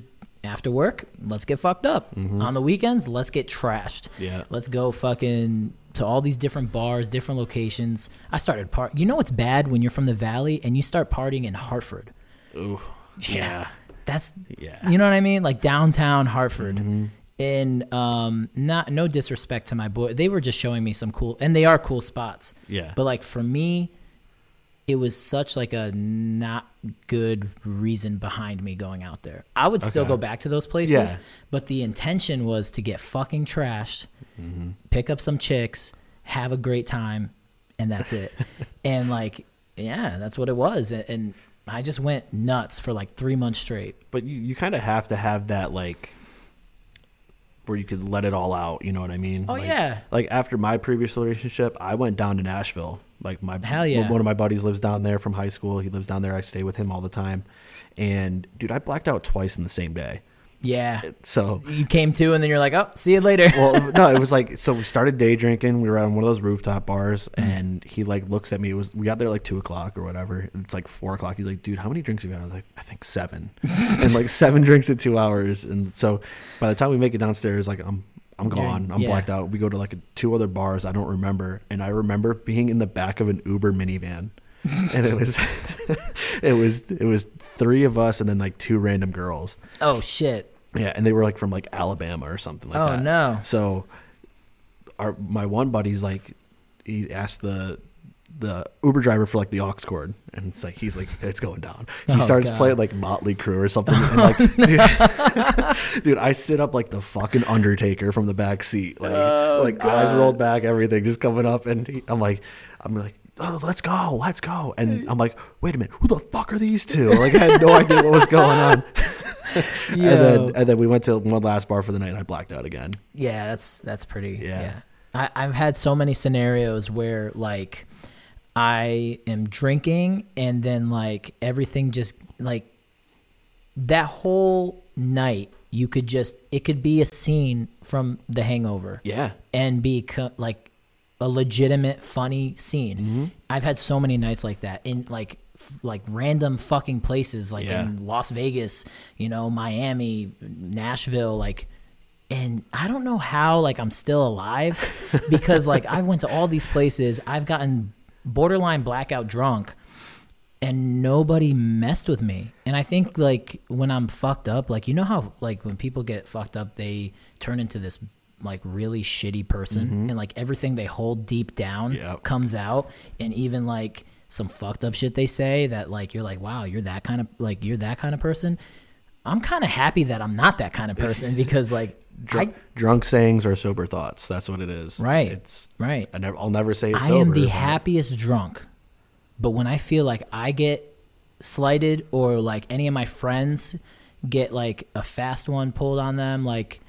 after work, let's get fucked up. On the weekends, let's get trashed. Yeah. Let's go fucking to all these different bars, different locations. I started part you know what's bad when you're from the valley and you start partying in Hartford. Ooh, yeah, That's yeah. you know what I mean? Like downtown Hartford. Mm-hmm. And um not no disrespect to my boy. They were just showing me some cool and they are cool spots. Yeah. But like for me, it was such like a not good reason behind me going out there. I would still Okay. go back to those places, Yeah. but the intention was to get fucking trashed, Mm-hmm. pick up some chicks, have a great time, and that's it. and like, yeah, that's what it was. And, and I just went nuts for like three months straight. but you, you kind of have to have that like where you could let it all out. You know what I mean? Oh, Like- yeah. Like after my previous relationship, I went down to Nashville. Like my Hell yeah. one of my buddies lives down there from high school. He lives down there. I stay with him all the time. And dude, I blacked out twice in the same day. Yeah. So You came to, and then you're like, oh, see you later. well, no, it was like so. We started day drinking. We were on one of those rooftop bars, Mm-hmm. and he like looks at me. It was we got there like two o'clock or whatever. It's like four o'clock. He's like, "Dude, how many drinks have you had?" I was like, "I think seven. and like seven drinks in two hours. And so by the time we make it downstairs, like I'm I'm gone. I'm yeah. blacked out. We go to like two other bars. I don't remember, and I remember being in the back of an Uber minivan. and it was it was it was three of us and then like two random girls oh, shit. yeah, and they were like from like Alabama or something like Oh, that. no. So our my one buddy's like he asked the the Uber driver for like the aux cord and it's like he's like it's going down. He Oh, starts God. playing like Motley Crue or something and like oh, dude, dude, I sit up like the fucking Undertaker from the back seat. Like Oh, like eyes rolled back, everything just coming up and he, I'm like I'm like Oh, let's go, let's go. And I'm like, wait a minute, who the fuck are these two? Like, I had no idea what was going on. and then and then we went to one last bar for the night and I blacked out again. Yeah, that's that's pretty. Yeah. Yeah, I, I've had so many scenarios where like I am drinking and then like everything just like that whole night you could just it could be a scene from The Hangover Yeah. and be co- like a legitimate funny scene. Mm-hmm. I've had so many nights like that in like like random fucking places like Yeah. in Las Vegas, you know, Miami, Nashville like and I don't know how like I'm still alive because like I went to all these places, I've gotten borderline blackout drunk and nobody messed with me. And I think like when I'm fucked up, like you know how like when people get fucked up, they turn into this like really shitty person mm-hmm. and like everything they hold deep down Yep. comes out and even like some fucked up shit they say that like you're like, wow, you're that kind of like you're that kind of person. I'm kind of happy that I'm not that kind of person because like Drunk, I drunk sayings or sober thoughts. That's what it is. Right. It's right. I never I'll never say it's I sober. am the happiest drunk. But when I feel like I get slighted or like any of my friends get like a fast one pulled on them, like,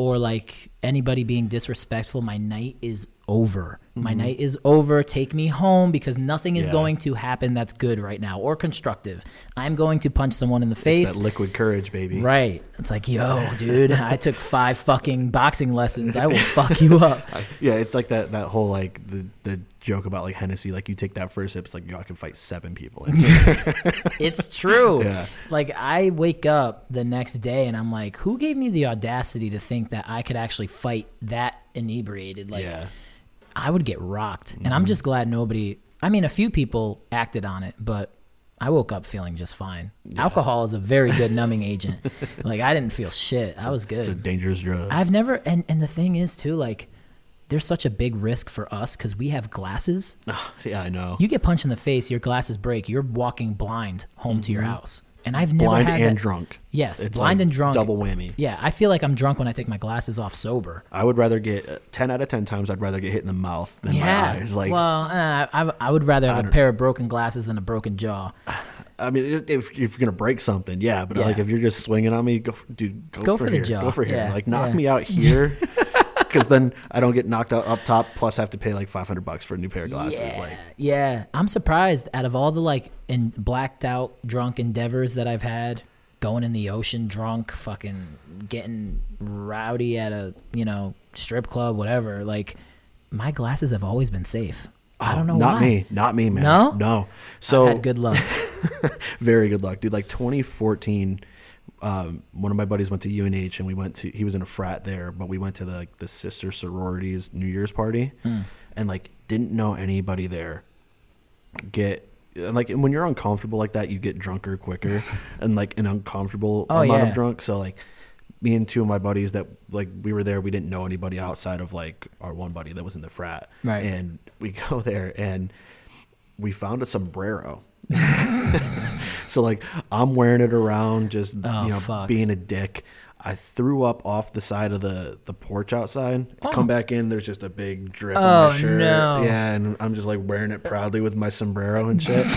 or like anybody being disrespectful, my night is over. My night is over. Take me home because nothing is Mm-hmm. Yeah. going to happen that's good right now or constructive. I'm going to punch someone in the It's face. that liquid courage, baby. Right. It's like, yo, dude, I took five fucking boxing lessons. I will fuck you up. Yeah, it's like that that whole like the the joke about like Hennessy. Like you take that first sip, it's like yo, I can fight seven people. It's true. Yeah. Like I wake up the next day and I'm like, who gave me the audacity to think that I could actually fight that inebriated? Like yeah. I would get rocked. And Mm-hmm. I'm just glad nobody I mean a few people acted on it, but I woke up feeling just fine. Alcohol is a very good numbing agent. Like I didn't feel shit. I was good. It's a dangerous drug. I've never and and the thing is too like there's such a big risk for us cuz we have glasses. Oh, yeah, I know. You get punched in the face, your glasses break, you're walking blind home to your house. And I've never. Blind had and that- drunk. Yes, It's blind like and drunk. Double whammy. Yeah, I feel like I'm drunk when I take my glasses off sober. I would rather get uh, ten out of ten times. I'd rather get hit in the mouth than yeah, my eyes. Like well, uh, I, I would rather have a pair of broken glasses than a broken jaw. I mean, if, if you're gonna break something, yeah. But like if you're just swinging on me, go, for- dude, go, Go for, for the here. jaw. Go for here. Yeah, Like knock yeah. me out here, because then I don't get knocked out up top. Plus, I have to pay like 500 bucks for a new pair of glasses. Yeah, Like, yeah. I'm surprised out of all the like in blacked out drunk endeavors that I've had, going in the ocean drunk, fucking getting rowdy at a you know strip club, whatever. Like my glasses have always been safe. I oh, don't know Oh, not why. me, not me, man. No? no. So I've had good luck. very good luck, dude. Like 2014, um, one of my buddies went to UNH, and we went to. He was in a frat there, but we went to the like, the sister sororities New Year's party, Hmm. and like didn't know anybody there. Get and like and when you're uncomfortable like that, you get drunker quicker, and like an uncomfortable Oh, amount yeah. of drunk. So like. Me and two of my buddies that like we were there, we didn't know anybody outside of like our one buddy that was in the frat, Right. And we go there and we found a sombrero. so like I'm wearing it around, just Oh, you know, fuck. being a dick. I threw up off the side of the the porch outside. Oh. come back in, there's just a big drip Oh, on my shirt. no. Yeah, and I'm just like wearing it proudly with my sombrero and shit.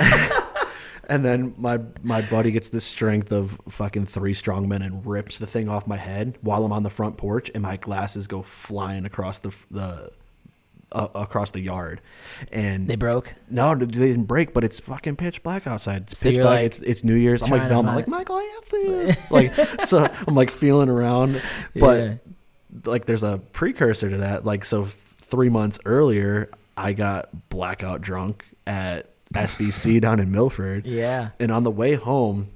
and then my my buddy gets the strength of fucking three strong men and rips the thing off my head while I'm on the front porch, and my glasses go flying across the the uh, across the yard, and they broke. no, they didn't break, but it's fucking pitch black outside. It's So pitch black. like it's it's New Year's. I'm like Velma, like Michael Anthony. like so, I'm like feeling around, but Yeah. like there's a precursor to that. Like so, three months earlier, I got blackout drunk at SBC down in Milford. Yeah. And on the way home,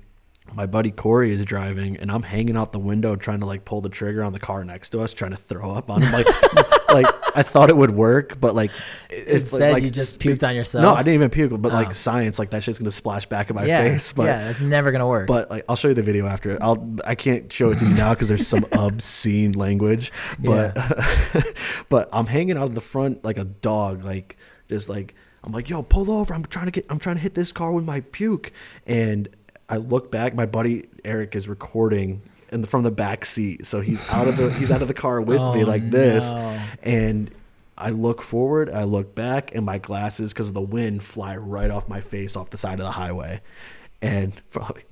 my buddy Corey is driving, and I'm hanging out the window trying to like pull the trigger on the car next to us, trying to throw up on him. Like, like I thought it would work, but like it- it's Instead, like you just puked on yourself. No, I didn't even puke, but Oh. like science, like that shit's gonna splash back in my yeah. face. But yeah, it's never gonna work. but like I'll show you the video after. I'll I can't show it to you now because there's some obscene language. But but I'm hanging out of the front like a dog, like just like I'm like, yo, pull over. I'm trying to get I'm trying to hit this car with my puke. And I look back, my buddy Eric is recording in the, from the back seat. So he's out of the he's out of the car with me Oh, like this. no. And I look forward, I look back, and my glasses, because of the wind, fly right off my face off the side of the highway. And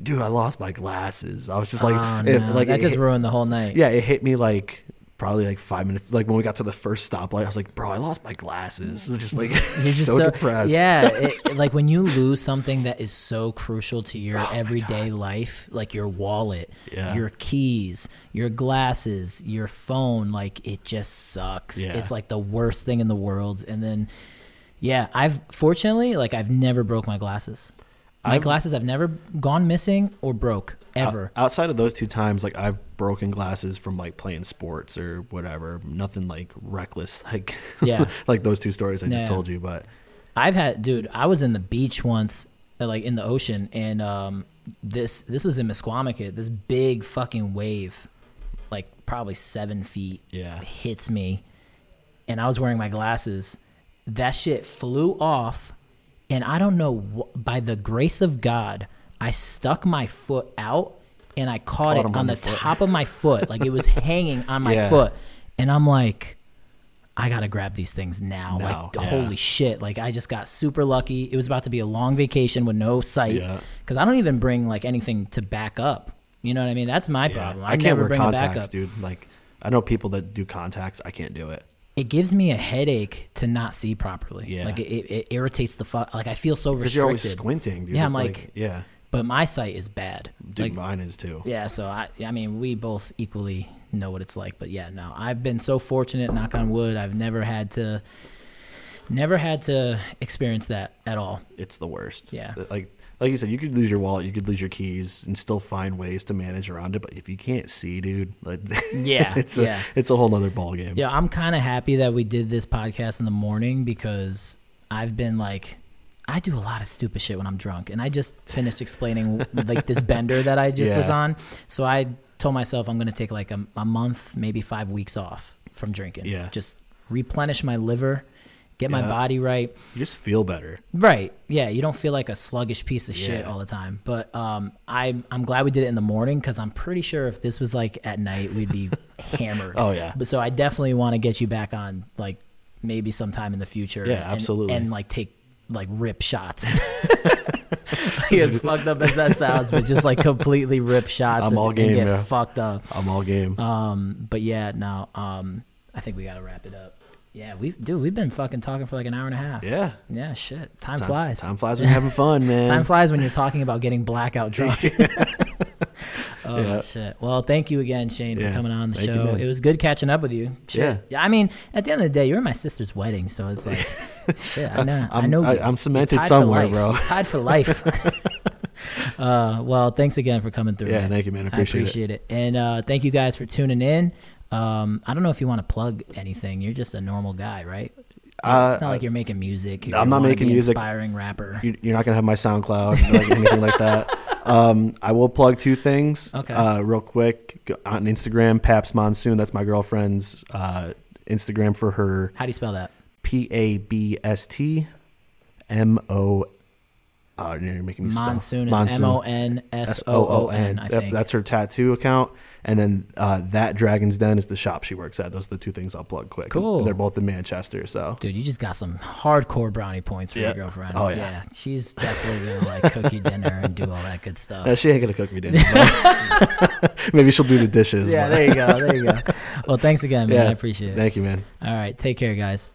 dude, I lost my glasses. I was just like, oh, it- like that just hit- ruined the whole night. yeah, it hit me like probably like five minutes. Like when we got to the first stoplight, I was like, bro, I lost my glasses. It's just like You're just so, depressed. Yeah, it, like when you lose something that is so crucial to your Oh everyday life, like your wallet, Yeah. your keys, your glasses, your phone, like it just sucks. Yeah. It's like the worst thing in the world. And then, yeah, I've fortunately, like I've never broke my glasses. My I've- glasses have never gone missing or broke ever. Outside of those two times, like I've broken glasses from like playing sports or whatever. Nothing like reckless, like Yeah. like those two stories I just told you. But I've had, dude. I was in the beach once, uh, like in the ocean, and um, this this was in Misquamicut. This big fucking wave, like probably seven feet, Yeah. hits me, and I was wearing my glasses. That shit flew off, and I don't know. By the grace of God, I stuck my foot out, and I caught, Caught it on, on the, top of my foot, like it was hanging on my Yeah. foot, and I'm like. I gotta grab these things now. Now, like, yeah. holy shit! Like, I just got super lucky. It was about to be a long vacation with no sight. Yeah. Because I don't even bring like anything to back up. You know what I mean? That's my problem. I, I can't never wear bring a contacts, dude. Like I know people that do contacts. I can't do it. It gives me a headache to not see properly. Yeah. Like it, it, it irritates the fuck. Like I feel so Because you're always restricted. squinting, dude. Yeah, I'm like- yeah, But my sight is bad. dude, Like, mine is too. yeah. So I, I mean, we both equally know what it's like. But yeah, no, I've been so fortunate. Knock on wood. I've never had to, never had to experience that at all. It's the worst. Yeah. like like you said, you could lose your wallet, you could lose your keys, and still find ways to manage around it. But if you can't see, dude, like Yeah, it's a yeah. it's a whole other ball game. Yeah, I'm kind of happy that we did this podcast in the morning because I've been like, I do a lot of stupid shit when I'm drunk, and I just finished explaining like this bender that I just was on. So I told myself I'm gonna take like a, a month, maybe five weeks off from drinking. Yeah. just replenish my liver, get my Yeah. body right. You just feel better. Right. Yeah. You don't feel like a sluggish piece of shit all the time. But um, I'm I'm glad we did it in the morning because I'm pretty sure if this was like at night, we'd be hammered. Oh, yeah. But so I definitely want to get you back on like maybe sometime in the future. Yeah, and- absolutely. And like take like rip shots. as fucked up as that sounds, but just like completely rip shots I'm and, all and game, get yeah. fucked up. I'm all game. Um, but yeah, no. Um, I think we gotta wrap it up. Yeah, we dude, we've been fucking talking for like an hour and a half. yeah. Yeah, shit. Time, Time flies. Time flies when you're having fun, man. Time flies when you're talking about getting blackout drunk. oh Yeah. shit! Well, thank you again, Shane, for Yeah. coming on the Thank show. man. it was good catching up with you. Shit. Yeah. I mean, at the end of the day, you were at my sister's wedding, so it's like, shit. I know. i I'm- know. I- you. I'm cemented somewhere, bro. Tied for life. uh, well, thanks again for coming through. Yeah, man. thank you, man. I I appreciate, appreciate it. And uh, thank you guys for tuning in. Um, I don't know if you want to plug anything. You're just a normal guy, right? Uh, it's not like you're making music. You're I'm not making music. Inspiring rapper. You- You're not gonna have my SoundCloud, like anything like that. Um, I will plug two things. Okay. Uh, real quick on Instagram, Pabst Monsoon. That's my girlfriend's uh, Instagram for her. How do you spell that? P A B S T M O. Oh, you're making me spell. Monsoon is M O N S O O N. I think. that's her tattoo account. And then uh, that Dragon's Den is the shop she works at. Those are the two things I'll plug quick. Cool. And they're both in Manchester. So Dude, you just got some hardcore brownie points for Yeah. your girlfriend. Oh, yeah. she's definitely gonna like cook you dinner and do all that good stuff. Uh, she ain't gonna cook me dinner. Maybe she'll do the dishes. yeah, but- there you go. There you go. Well, thanks again, man. Yeah. I appreciate it. Thank you, man. All right, take care, guys.